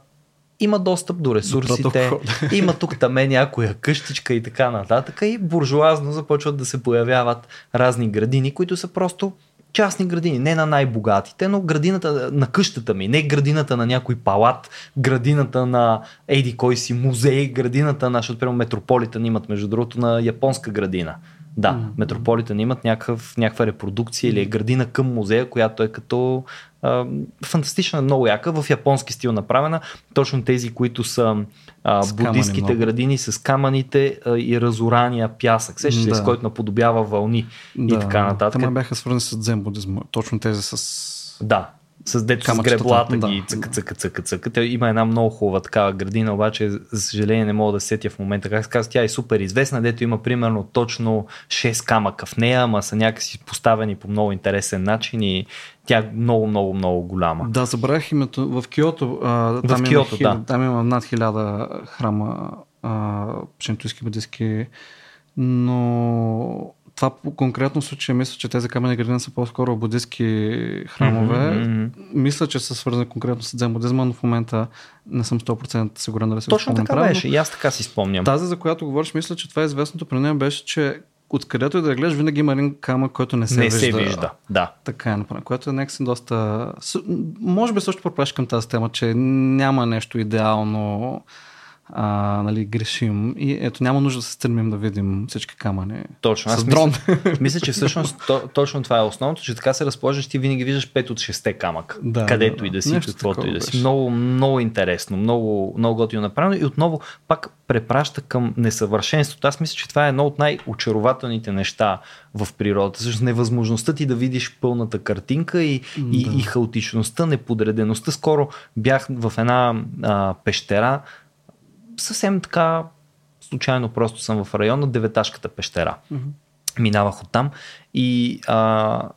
A: има достъп до ресурсите, има тук там е някоя къщичка и така нататък и буржуазно започват да се появяват разни градини, които са просто частни градини, не на най-богатите, но градината на къщата ми, не градината на някой палат, градината на еди кой си музей, градината на, защото примерно Метрополитън имат между другото на японска градина. Да,
B: Мгм.
A: Метрополитън имат някакъв, някаква репродукция или е градина към музея, която е като а, фантастична, много яка, в японски стил направена. Точно тези, които са а,
B: С камъни
A: градини с камъните а, и разорания пясък, сещаш
B: Да.
A: с който наподобява вълни и така нататък.
B: Те бяха свързани с дзен будизма. Точно тези с...
A: Да, с дето с греблата
B: да.
A: ги цъка, цъка, цъка, цъка. Те има една много хубава такава градина, обаче за съжаление не мога да се сетя в момента. Как се казва, тя е супер известна, дето има примерно точно 6 камъка в нея, ама са някакси поставени по много интересен начин и тя е много, много, много голяма.
B: Да, забравях името. В Киото. А, там
A: Киото,
B: има,
A: да.
B: Там има над хиляда храма шинтуистски, будистки. Но това по конкретно случай мисля, че тези камени градини са по-скоро будистки храмове.
A: Мгм.
B: Мисля, че са свързани конкретно с дзен будизма, но в момента не съм 100% сигурен дали се
A: Точно така беше. И аз така си спомням.
B: Тази, за която говориш, мисля, че това е известното при нея беше, че откъдето и да гледаш, винаги има един камък, който не се
A: не
B: вижда.
A: се вижда. Да.
B: Така е направено, което е някакси доста... Може би също пропреш към тази тема, че няма нещо идеално, а, нали, грешим. И ето, няма нужда да се стремим да видим всички камъни.
A: Точно.
B: С
A: Аз
B: дрон.
A: Мисля, мисля, че всъщност то, точно това е основното, че така се разположиш, ти винаги виждаш 5 от 6 камък.
B: Да,
A: където
B: да,
A: и
B: да.
A: си,
B: Нещо
A: каквото и да си. Много, много интересно, много, много готино направено и отново пак препраща към несъвършенството. Аз мисля, че това е едно от най-очарователните неща в природата. Всъщност невъзможността ти да видиш пълната картинка и, и,
B: Да.
A: и хаотичността, неподредеността. Скоро бях в една а, пещера, съвсем така случайно просто съм в района Деветашката пещера. Минавах оттам и а,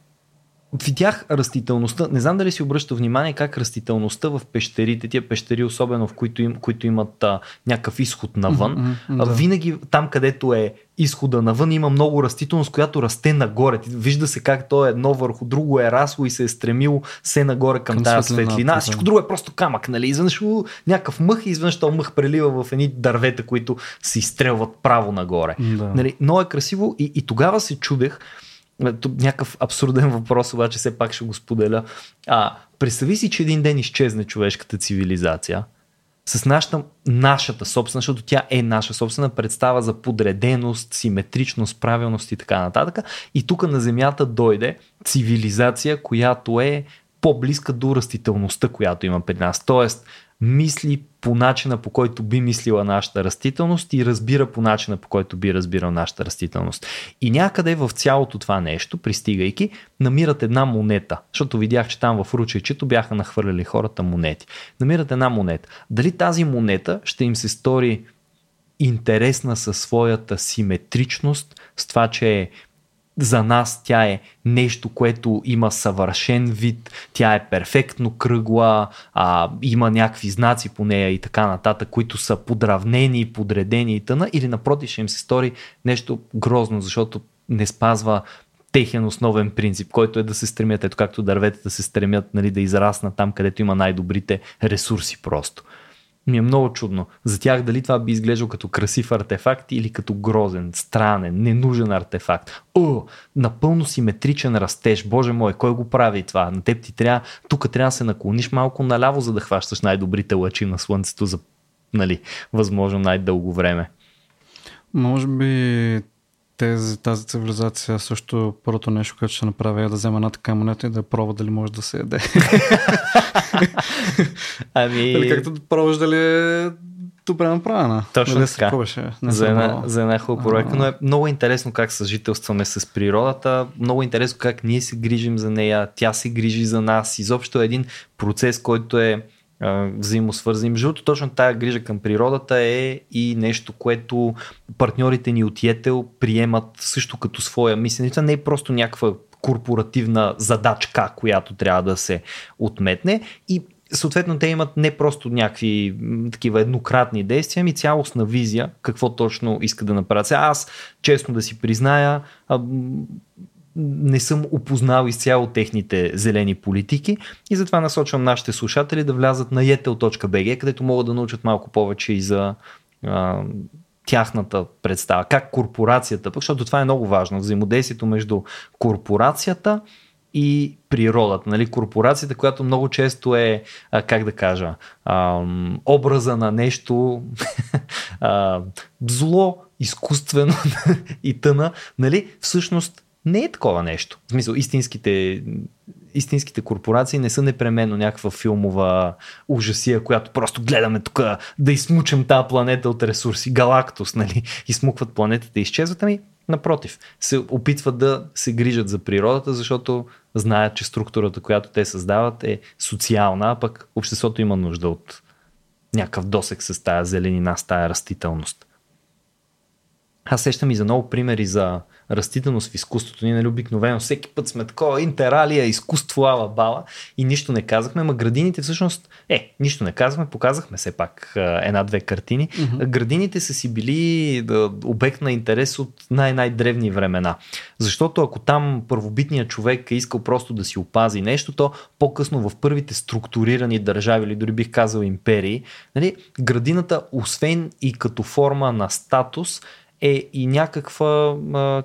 A: видях растителността. Не знам дали си обръща внимание как растителността в пещерите, тия пещери, особено в които, им, които имат а, някакъв изход навън, а,
B: да.
A: винаги там, където е изхода навън, има много растителност, която расте нагоре. Вижда се как то е едно върху друго е расло и се е стремило се нагоре към,
B: Към
A: тази светлина.
B: да.
A: А Всичко друго е просто камък, нали? Изведнъж някакъв мъх и изведнъж то мъх прелива в едни дървета, които се изстрелват право нагоре.
B: Да.
A: Нали, много е красиво и, и тогава се чудех, някакъв абсурден въпрос, обаче все пак ще го споделя. А, представи си, че един ден изчезне човешката цивилизация с нашата, нашата собствена, защото тя е наша собствена представа за подреденост, симетричност, правилност и така нататък. И тук на Земята дойде цивилизация, която е по-близка до растителността, която има пред нас. Тоест, мисли по начина по който би мислила нашата растителност и разбира по начина по който би разбирал нашата растителност. И някъде в цялото това нещо, пристигайки, намират една монета, защото видях, че там в ручейчето бяха нахвърляли хората монети. Намират една монета. Дали тази монета ще им се стори интересна със своята симетричност, с това, че е за нас тя е нещо, което има съвършен вид, тя е перфектно кръгла, а, има някакви знаци по нея и така нататък, които са подравнени, подредени и тъна, или напротив ще им се стори нещо грозно, защото не спазва техен основен принцип, който е да се стремят, ето както дърветата се стремят нали, да израснат там, където има най-добрите ресурси просто. Ми е много чудно. За тях дали това би изглеждал като красив артефакт или като грозен, странен, ненужен артефакт. О, напълно симетричен растеж. Боже мой, кой го прави това? На теб ти трябва, тук трябва да се наклониш малко наляво, за да хващаш най-добрите лъчи на слънцето за нали, възможно най-дълго време.
B: Може би тези, тази цивилизация също първото нещо, което ще направя е да взема една така монета и да пробва дали може да се яде.
A: ами...
B: Или както да пробваш дали е добре направена.
A: Точно
B: дали
A: така.
B: Беше? Не
A: за, една, за една хубава проекта, но е много интересно как съжителстваме с природата, много интересно как ние се грижим за нея, тя се грижи за нас, изобщо е един процес, който е а, взаимосвързан. Между другото, точно тая грижа към природата е и нещо, което партньорите ни от Йетел приемат също като своя мислене. Това не е просто някаква корпоративна задачка, която трябва да се отметне и съответно те имат не просто някакви такива еднократни действия, ами цялостна визия какво точно иска да направят. Аз, честно да си призная, не съм опознал изцяло техните зелени политики и затова насочвам нашите слушатели да влязат на yetel.bg, където могат да научат малко повече и за а, тяхната представа, как корпорацията, защото това е много важно, взаимодействието между корпорацията и природата. Нали? Корпорацията, която много често е, а, как да кажа, а, образа на нещо а, зло, изкуствено и тъна, нали? всъщност не е такова нещо. В смисъл, истинските, истинските корпорации не са непременно някаква филмова ужасия, която просто гледаме тук да измучим тази планета от ресурси, галактус, нали? Измукват планетата и изчезват. Ами, напротив, се опитват да се грижат за природата, защото знаят, че структурата, която те създават е социална, а пък обществото има нужда от някакъв досек с тая зеленина, с тая растителност. Аз сещам и за много примери за растителност в изкуството. Ние нали, обикновено всеки път сме такова интералия, изкуство, ала бала и нищо не казахме, ма градините всъщност, е, нищо не казахме, показахме все пак една-две картини. Mm-hmm. Градините са си били да, обект на интерес от най-най-древни времена. Защото ако там първобитният човек е искал просто да си опази нещо, то по-късно в първите структурирани държави или дори бих казал империи, нали, градината, освен и като форма на статус, е и някаква,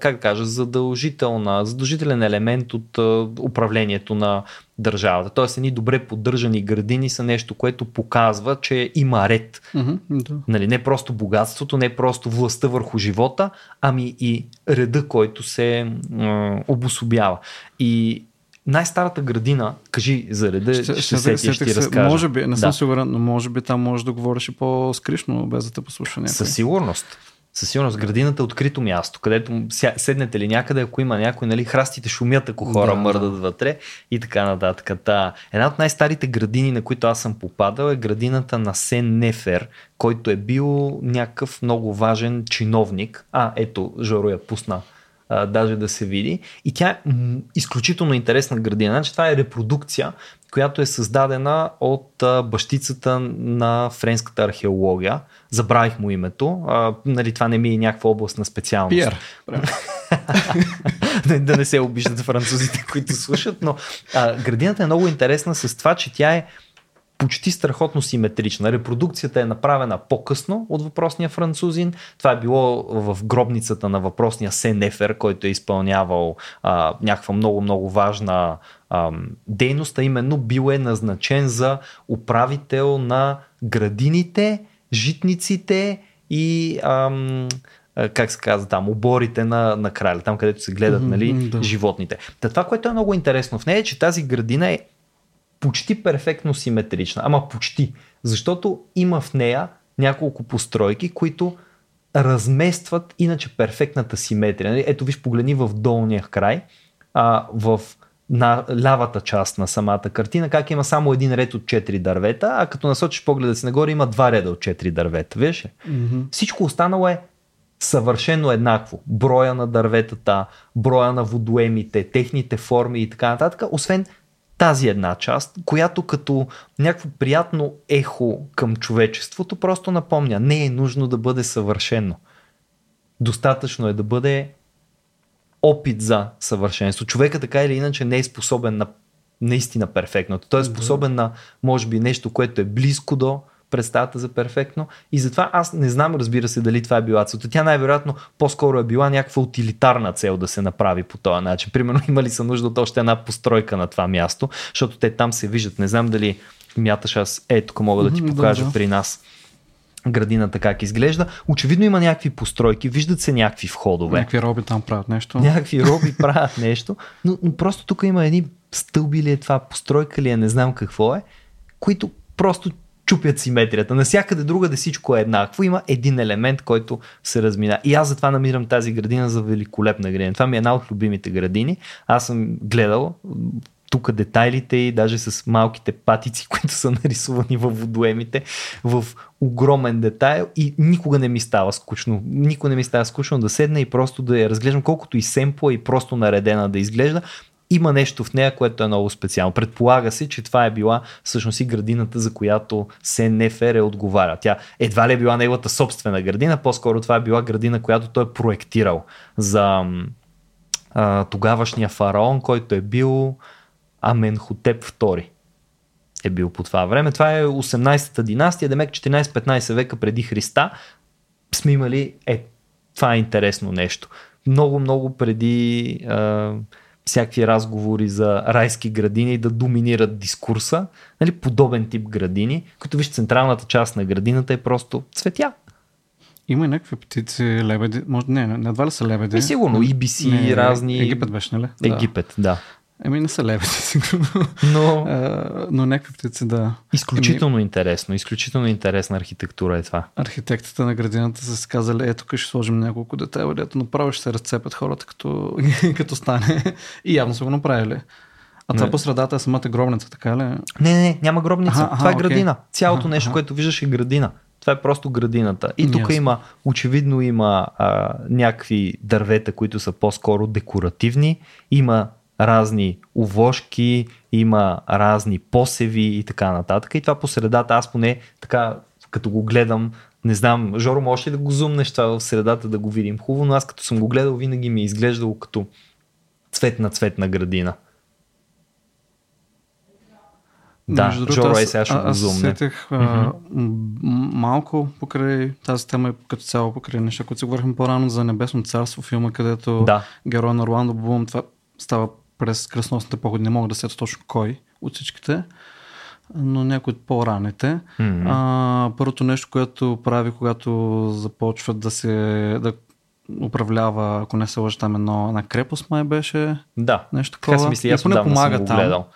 A: как да кажа, задължителна, задължителен елемент от управлението на държавата. Тоест, едни добре поддържани градини са нещо, което показва, че има ред.
B: Mm-hmm, да.
A: Нали, не просто богатството, не просто властта върху живота, ами и реда, който се е, обособява. И най-старата градина, кажи за реда, ще, ще, ще сетиш, ще ти разкажа.
B: Може би, не съм да. сигурен, но може би там може да говориш и по-скришно, без да те послуша някой.
A: Със сигурност. Със сигурност градината е открито място, където седнете ли някъде, ако има някой, нали, храстите шумят, ако хора да, мърдат да. вътре и така нататък. Та, една от най-старите градини, на които аз съм попадал е градината на Сен Нефер, който е бил някакъв много важен чиновник. А, ето, Жоро я пусна а, даже да се види. И тя е м- изключително интересна градина. Значи това е репродукция, която е създадена от а, бащицата на френската археология. Забравих му името. А, нали, това не ми е някаква област на специалност.
B: Пиер.
A: да не се обиждат французите, които слушат, но а, градината е много интересна с това, че тя е почти страхотно симетрична. Репродукцията е направена по-късно от въпросния французин. Това е било в гробницата на въпросния Сенефер, който е изпълнявал а, някаква много-много важна а, дейност, а именно бил е назначен за управител на градините, житниците и ам, как се казва там, оборите на, на краля, там където се гледат mm-hmm, нали, да. животните. Та това, което е много интересно в нея е, че тази градина е почти перфектно симетрична. Ама почти. Защото има в нея няколко постройки, които разместват иначе перфектната симетрия. Нали, ето виж, погледни в долния край, а, в на лявата част на самата картина, как има само един ред от 4 дървета, а като насочиш погледа си нагоре има два реда от 4 дървета. Виж?
B: Mm-hmm.
A: Всичко останало е съвършено еднакво. Броя на дърветата, броя на водоемите, техните форми и така нататък, освен тази една част, която като някакво приятно ехо към човечеството просто напомня, не е нужно да бъде съвършено. Достатъчно е да бъде опит за съвършенство. Човека така или иначе не е способен на наистина перфектното. Той е способен на, може би, нещо, което е близко до представата за перфектно. И затова аз не знам, разбира се, дали това е била целта. Тя най-вероятно по-скоро е била някаква утилитарна цел да се направи по този начин. Примерно имали са нужда от още една постройка на това място, защото те там се виждат. Не знам дали мяташ аз, е, тук мога да ти покажа
B: да, да.
A: при нас. градината как изглежда. Очевидно има някакви постройки, виждат се някакви входове.
B: Някакви роби там правят нещо.
A: Някакви роби правят нещо, но, но просто тук има едни стълби ли е това, постройка ли е, не знам какво е, които просто чупят симетрията. Насякъде другаде всичко е еднакво. Има един елемент, който се размина. И аз затова намирам тази градина за великолепна градина. Това ми е една от любимите градини. Аз съм гледал тук детайлите и даже с малките патици, които са нарисувани във водоемите в огромен детайл и никога не ми става скучно. Никога не ми става скучно да седна и просто да я разглеждам, колкото и семпла и просто наредена да изглежда има нещо в нея, което е много специално. Предполага се, че това е била всъщност и градината, за която Сен Нефер е отговаря. Тя едва ли е била неговата собствена градина, по-скоро това е била градина, която той е проектирал за а, тогавашния фараон, който е бил Аменхотеп II е бил по това време. Това е 18-та династия, демек 14-15 века преди Христа сме имали е, това е интересно нещо. Много, много преди а, всякакви разговори за райски градини да доминират дискурса. Нали, подобен тип градини, като виж централната част на градината е просто цветя.
B: Има и някакви птици, лебеди. Може, не, не, едва ли са лебеди.
A: Не, сигурно, ибиси, не, разни.
B: Египет беше, нали?
A: Египет, да.
B: Еми не са лебеди, сигурно.
A: Но,
B: а, но някакви птици, да.
A: Изключително Еми... интересно, изключително интересна архитектура е това.
B: Архитектите на градината са казали, ето тук ще сложим няколко детайла, ето направо ще се разцепят хората, като, като стане. И явно са го направили. А това не. по средата е самата гробница, така ли?
A: Не, не, не, няма гробница. Аха, това е градина. Okay. Цялото аха, нещо, аха. което виждаш е градина. Това е просто градината. И тук има, очевидно има а, някакви дървета, които са по-скоро декоративни. Има разни овошки, има разни посеви и така нататък. И това по средата, аз поне така, като го гледам, не знам, Жоро, може ли да го зумнеш това в средата да го видим хубаво, но аз като съм го гледал, винаги ми е изглеждало като цветна цветна градина. Да,
B: Между другото, Жоро, е сега ще го зумне. Аз сетех mm-hmm. малко покрай тази тема и като цяло покрай неща, които си говорихме по-рано за Небесно царство, филма, където да. героя на Орландо Блум, това става през кръсносните походи. Не мога да сета точно кой от всичките, но някои от по-раните. Mm-hmm. А, първото нещо, което прави, когато започват да се да управлява, ако не се лъжа, там едно, една крепост май беше.
A: Да.
B: Нещо такова.
A: Така си мисля, аз поне помага съм там. Гледал.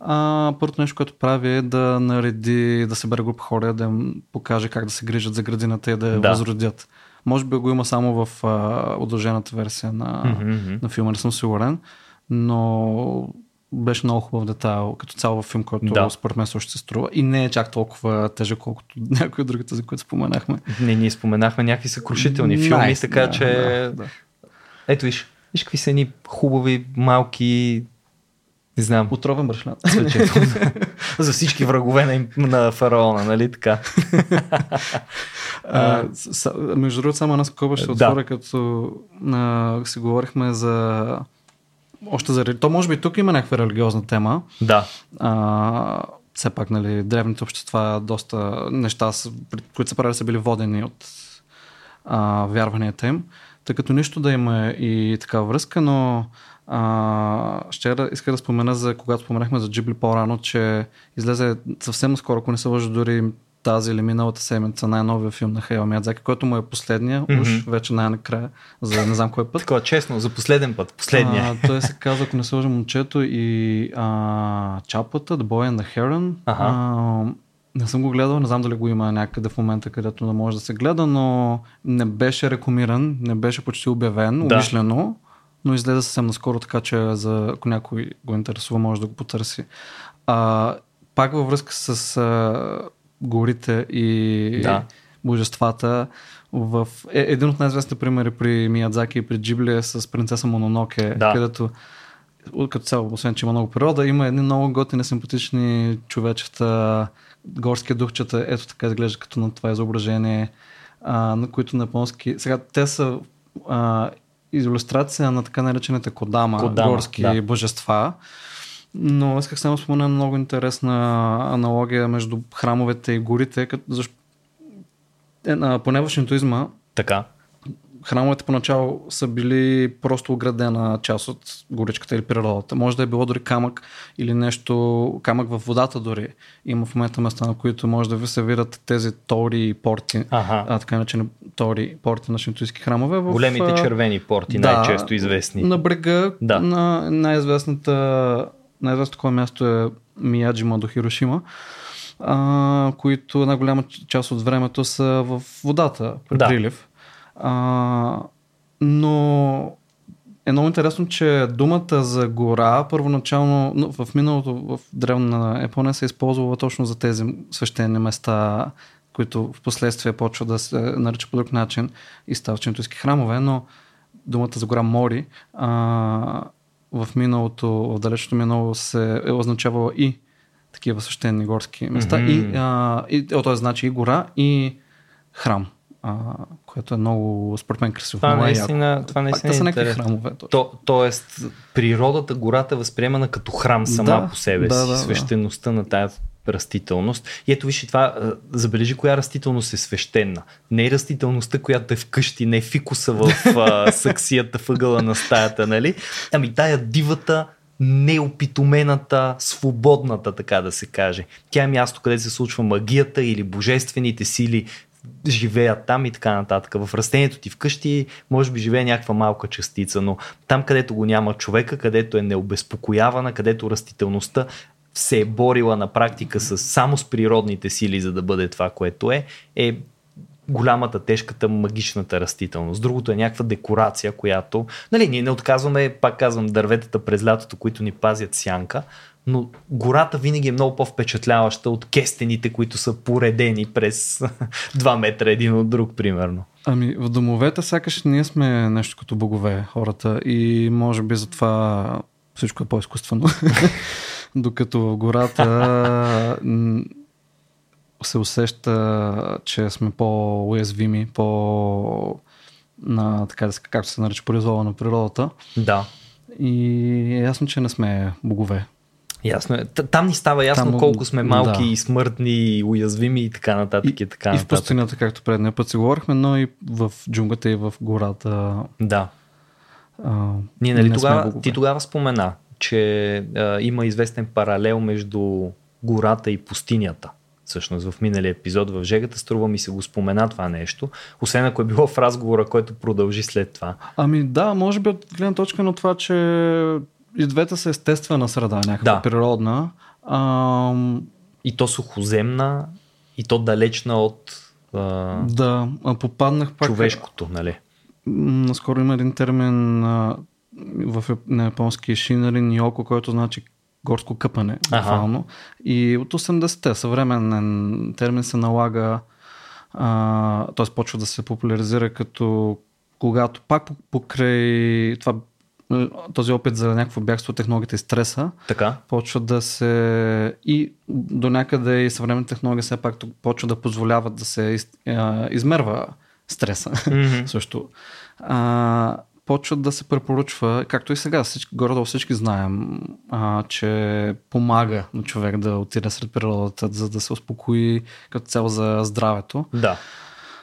B: А, първото нещо, което прави е да нареди, да събере група хора, да им покаже как да се грижат за градината и да я да. възродят. Може би го има само в а, удължената версия на, mm-hmm. на филма, не съм сигурен но беше много хубав детайл, като цяло в филм, който да. според мен също се струва. И не е чак толкова тежък, колкото някои от другите, за които споменахме.
A: Не, ние споменахме някакви съкрушителни nice, филми, така да, че... Да, да. Ето виж, виж какви са ни хубави, малки не знам.
B: Отровен брашлян.
A: За всички врагове на, на фараона, нали така?
B: а, с, между другото, само една скоба ще отворя, да. като а, си говорихме за още заради... То може би тук има някаква религиозна тема.
A: Да.
B: А, все пак, нали, древните общества, доста неща, които са правили, са били водени от а, вярванията им. Тъй като нищо да има и такава връзка, но а, ще да, иска да спомена за когато споменахме за Джибли по-рано, че излезе съвсем скоро, ако не се лъжа, дори тази или миналата седмица най-новия филм на Хейла Миядзаки, който му е последния, mm-hmm. уж вече най-накрая, за не знам кой път.
A: Такова, честно, за последен път, последния.
B: А, той се казва, ако не сложа момчето и а, Чапата, The Boy and the Heron. Ага. А, не съм го гледал, не знам дали го има някъде в момента, където да може да се гледа, но не беше рекламиран, не беше почти обявен, да. умишлено, но излезе съвсем наскоро, така че за, ако някой го интересува, може да го потърси. А, пак във връзка с а, горите и да. божествата. В... Е, един от най-известните примери при Миядзаки и при Джибли е с принцеса Мононоке, да. където като цяло, освен че има много природа, има едни много готини, симпатични човечета, горски духчета, ето така изглежда като на това изображение, а, на които на японски... Сега, те са а, иллюстрация на така наречените кодама, кодама горски да. божества. Но исках само спомена много интересна аналогия между храмовете и горите, като, защо, е, поне в шинтуизма
A: така.
B: храмовете поначало са били просто оградена част от горичката или природата. Може да е било дори камък или нещо, камък в водата дори. Има в момента места, на които може да ви се видят тези тори и порти,
A: Ага.
B: а, така наречени тори, порти на шинтуистски храмове. В,
A: Големите
B: а,
A: червени порти,
B: да,
A: най-често известни.
B: На брега
A: Да.
B: на най-известната най-известното такова място е Мияджима до Хирошима, а, които една голяма част от времето са в водата при
A: Да.
B: прилив. А, но е много интересно, че думата за гора първоначално но в миналото в древна Япония се е използвала точно за тези свещени места, които в последствие почва да се нарича по друг начин и стават чинтуйски храмове, но думата за гора Мори а, в миналото, в далечното минало се е означавала и такива свещени горски места.
A: Мгм.
B: И, а, и, о, т.е. значи и гора, и храм, а, което е много, според мен, красиво.
A: Това
B: е
A: наистина, това
B: Пак
A: наистина
B: те
A: е
B: са някакви храмове. точно.
A: То, тоест, природата, гората е възприемана като храм сама
B: Да,
A: по себе
B: да,
A: си,
B: да, да.
A: свещеността на тая растителност. И ето виж и това, забележи коя растителност е свещена. Не е растителността, която е вкъщи, не е фикуса в а, саксията въгъла на стаята, нали? Ами тая дивата, неопитомената, свободната, така да се каже. Тя е място, където се случва магията или божествените сили живеят там и така нататък. В растението ти вкъщи може би живее някаква малка частица, но там където го няма човека, където е необезпокоявана, където растителността се е борила на практика с, само с природните сили, за да бъде това, което е, е голямата, тежката, магичната растителност. Другото е някаква декорация, която... Нали, ние не отказваме, пак казвам, дърветата през лятото, които ни пазят сянка, но гората винаги е много по-впечатляваща от кестените, които са поредени през 2 метра един от друг, примерно.
B: Ами в домовете сякаш ние сме нещо като богове хората и може би затова всичко е по-изкуствено. Докато в гората се усеща, че сме по-уязвими, по на, така да се, както се нарича, произвола на природата.
A: Да.
B: И е ясно, че не сме богове.
A: Ясно е. Там ни става ясно
B: Там,
A: колко сме малки
B: да.
A: и смъртни, и уязвими и така нататък. И, и така
B: и в
A: нататък.
B: пустинята, както предния път си говорихме, но и в джунглата и в гората.
A: Да.
B: А,
A: Ние, нали,
B: не
A: тогава, ти тогава спомена, че а, има известен паралел между гората и пустинята. Всъщност в миналия епизод в Жегата струва ми се го спомена това нещо, освен ако е било в разговора, който продължи след това.
B: Ами да, може би от гледна точка на това, че и двете са естествена среда, някаква
A: Да.
B: природна. Ам,
A: И то сухоземна, и то далечна от а,
B: да, а попаднах пак.
A: човешкото, нали?
B: Наскоро има един термин а, в, яп- на японски шинарин йоко, който значи горско къпане, буквално. И от 80-те съвременен термин се налага, т.е. почва да се популяризира като когато пак по- покрай това, м, този опит за някакво бягство от технологията и стреса,
A: Така.
B: почва да се и до някъде и съвременните технологии все пак почва да позволяват да се из, измерва стреса
A: Мгм.
B: също. А, почва да се препоръчва, както и сега, всички, горе всички знаем, а, че помага на човек да отиде сред природата, за да се успокои като цяло за здравето.
A: Да.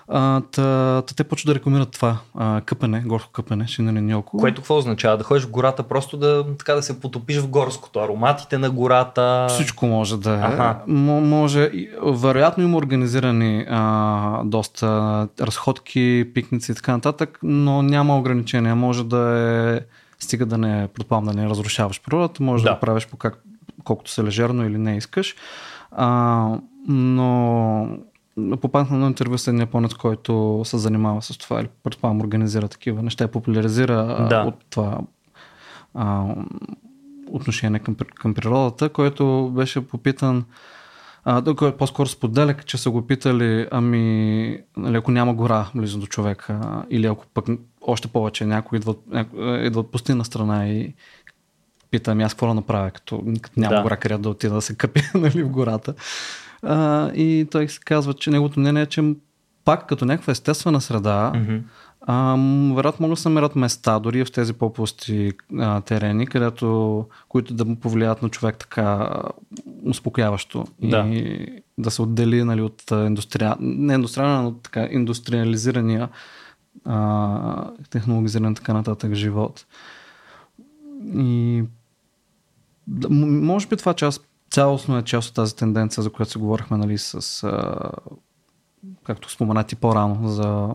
B: А, та, та те почват да рекламират това а, къпене, горско къпене, шинелен йоко.
A: Което какво означава? Да ходиш в гората просто да, така да се потопиш в горското. Ароматите на гората.
B: Всичко може да е. М- може, вероятно има организирани а, доста разходки, пикници и така нататък, но няма ограничения. Може да е, стига да не, предполагам да не разрушаваш природата, може да,
A: Да.
B: го правиш по как, колкото се лежерно или не искаш. А, но попаднах на интервю с един японец, който се занимава с това или предполагам организира такива неща популяризира
A: Да.
B: от това а, отношение към, към природата, който беше попитан, а, по-скоро споделя, че са го питали, ами, нали, ако няма гора близо до човека, или ако пък още повече някой идва, идва от пустинна страна и пита, ами аз какво да направя, като, като няма
A: Да.
B: гора където да отида да се къпи нали, в гората. А, и той се казва, че неговото мнение е, че пак като някаква естествена среда,
A: Мгм.
B: а, м, вероятно могат да се намерят места, дори в тези по-пусти а, терени, където, които да му повлият на човек така успокояващо.
A: Да.
B: И да се отдели нали, от индустрия... не индустриален, но така индустриализирания а, технологизиран така нататък живот. И да, може би това част, цялостно е част от тази тенденция, за която се говорихме, нали, с, а, както споменати по-рано, за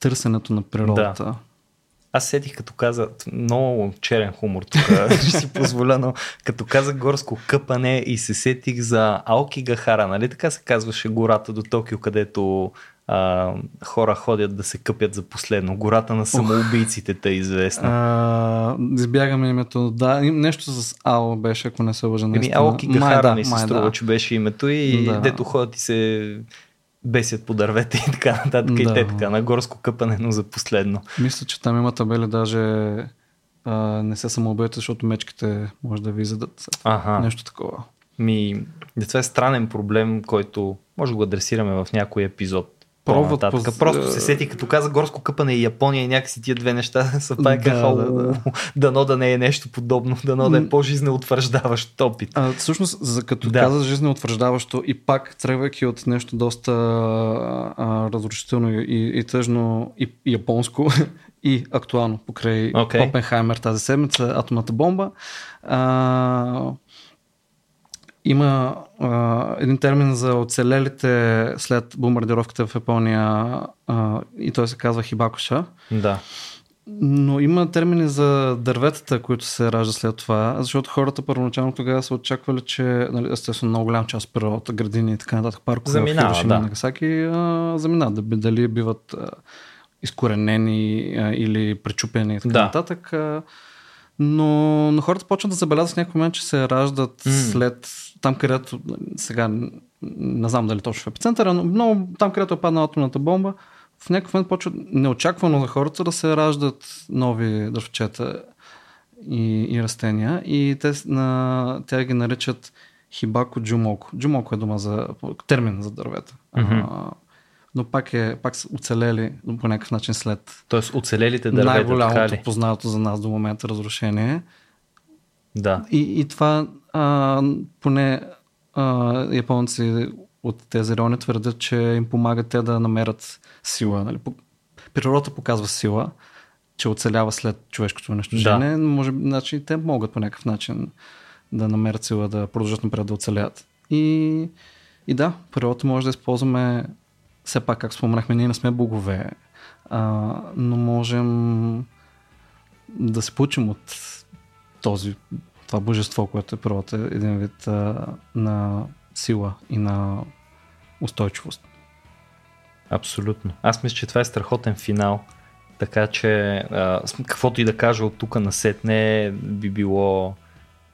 B: търсенето на природата. Да.
A: Аз сетих като каза, много черен хумор тук, ще си позволя, но като каза горско къпане и се сетих за Алки Гахара, нали така се казваше гората до Токио, където а, хора ходят да се къпят за последно. Гората на самоубийците те е известна.
B: А, избягаме името. Да, нещо с Ао беше, ако не се лъжа.
A: Еми, Аоки Гахара да, ми се струва, да. че беше името и да. дето ходят и се бесят по дървета и така нататък да. и те така на горско къпане, но за последно.
B: Мисля, че там има табели даже а, не се самоубият, защото мечките може да ви задат. Ага. Нещо такова.
A: Ми, това е странен проблем, който може да го адресираме в някой епизод пробват. По... Просто се сети, като каза горско къпане и Япония и някакси тия две неща са пак да, да, да. дано да не е нещо подобно, дано да е по-жизнеутвърждаващ опит.
B: А, всъщност, за, като да. каза жизнеутвърждаващо и пак тръгвайки от нещо доста а, разрушително и, и тъжно и, и японско и актуално покрай okay. Опенхаймер тази седмица, атомната бомба, а, има а, един термин за оцелелите след бомбардировката в Япония а, и той се казва хибакоша.
A: Да.
B: Но има термини за дърветата, които се раждат след това, защото хората първоначално тогава са очаквали, че нали, естествено много голям част от природата, градини и така нататък, паркове
A: заминава, в Хирошима
B: да. Нагасаки заминават. Дали биват а, изкоренени а, или пречупени и така да. нататък. А, но, но хората почват да забелязват в някакъв момент, че се раждат mm. след там, където сега не знам дали точно в епицентъра, но много, там, където е паднала атомната бомба, в някакъв момент почва неочаквано за хората да се раждат нови дървчета и, и растения и те, на, тя ги наричат хибако джумоко. Джумоко е дума за термин за дървета. Mm-hmm. А, но пак, е, пак са оцелели по някакъв начин след.
A: Тоест оцелелите дървета.
B: Най-голямото познато за нас до момента разрушение.
A: Да.
B: И, и това а, поне а, японци от тези райони твърдят, че им помагат те да намерят сила. Нали? Природата показва сила, че оцелява след човешкото унищожение, да. но може би значи, те могат по някакъв начин да намерят сила да продължат напред да оцелят. И, и да, природата може да използваме все пак, как споменахме, ние не сме богове, а, но можем да се получим от този, това божество, което е природата, един вид а, на сила и на устойчивост.
A: Абсолютно. Аз мисля, че това е страхотен финал. Така че, а, каквото и да кажа от тук на сет, не би било,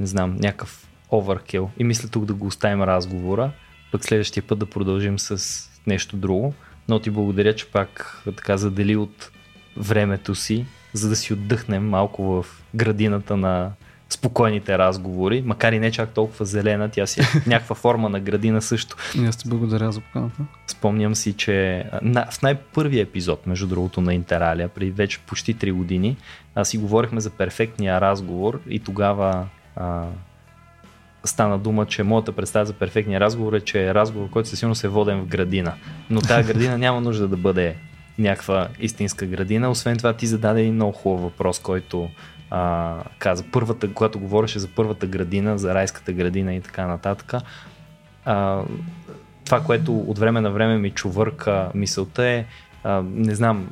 A: не знам, някакъв оверкил. И мисля тук да го оставим разговора, пък следващия път да продължим с нещо друго. Но ти благодаря, че пак така задели от времето си, за да си отдъхнем малко в градината на спокойните разговори, макар и не чак толкова зелена, тя си е някаква форма на градина също.
B: И аз ти благодаря за поканата.
A: Спомням си, че на, в най-първия епизод, между другото, на Интералия, преди вече почти 3 години, аз си говорихме за перфектния разговор и тогава а, стана дума, че моята представа за перфектния разговор е, че е разговор, който със сигурност е воден в градина. Но тази градина няма нужда да бъде някаква истинска градина. Освен това ти зададе един много хубав въпрос, който а, каза първата, когато говореше за първата градина, за райската градина и така нататък. А, това, което от време на време ми чувърка мисълта е, а, не знам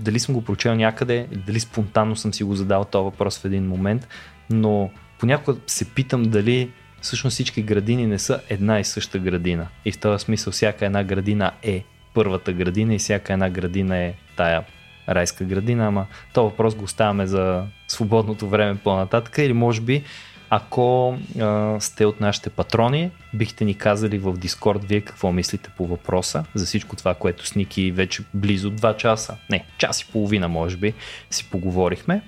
A: дали съм го прочел някъде, дали спонтанно съм си го задал този въпрос в един момент, но понякога се питам дали всъщност всички градини не са една и съща градина. И в този смисъл всяка една градина е първата градина и всяка една градина е тая райска градина, ама то въпрос го оставяме за свободното време по-нататък или може би ако а, сте от нашите патрони, бихте ни казали в Дискорд вие какво мислите по въпроса за всичко това, което с Ники вече близо 2 часа, не, час и половина може би, си поговорихме.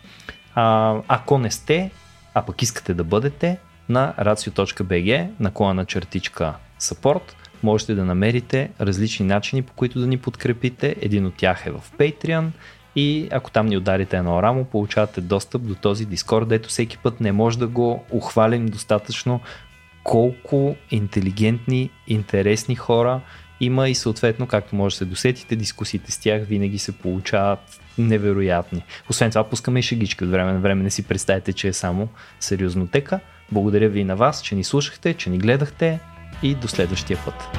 A: А, ако не сте, а пък искате да бъдете, на racio.bg наклона на чертичка support можете да намерите различни начини по които да ни подкрепите. Един от тях е в Patreon и ако там ни ударите едно рамо, получавате достъп до този Discord, дето всеки път не може да го ухвалим достатъчно колко интелигентни, интересни хора има и съответно, както може да се досетите, дискусиите с тях винаги се получават невероятни. Освен това, пускаме и шегички от време на време. Не си представете, че е само сериознотека. Благодаря ви и на вас, че ни слушахте, че ни гледахте и до следващия път.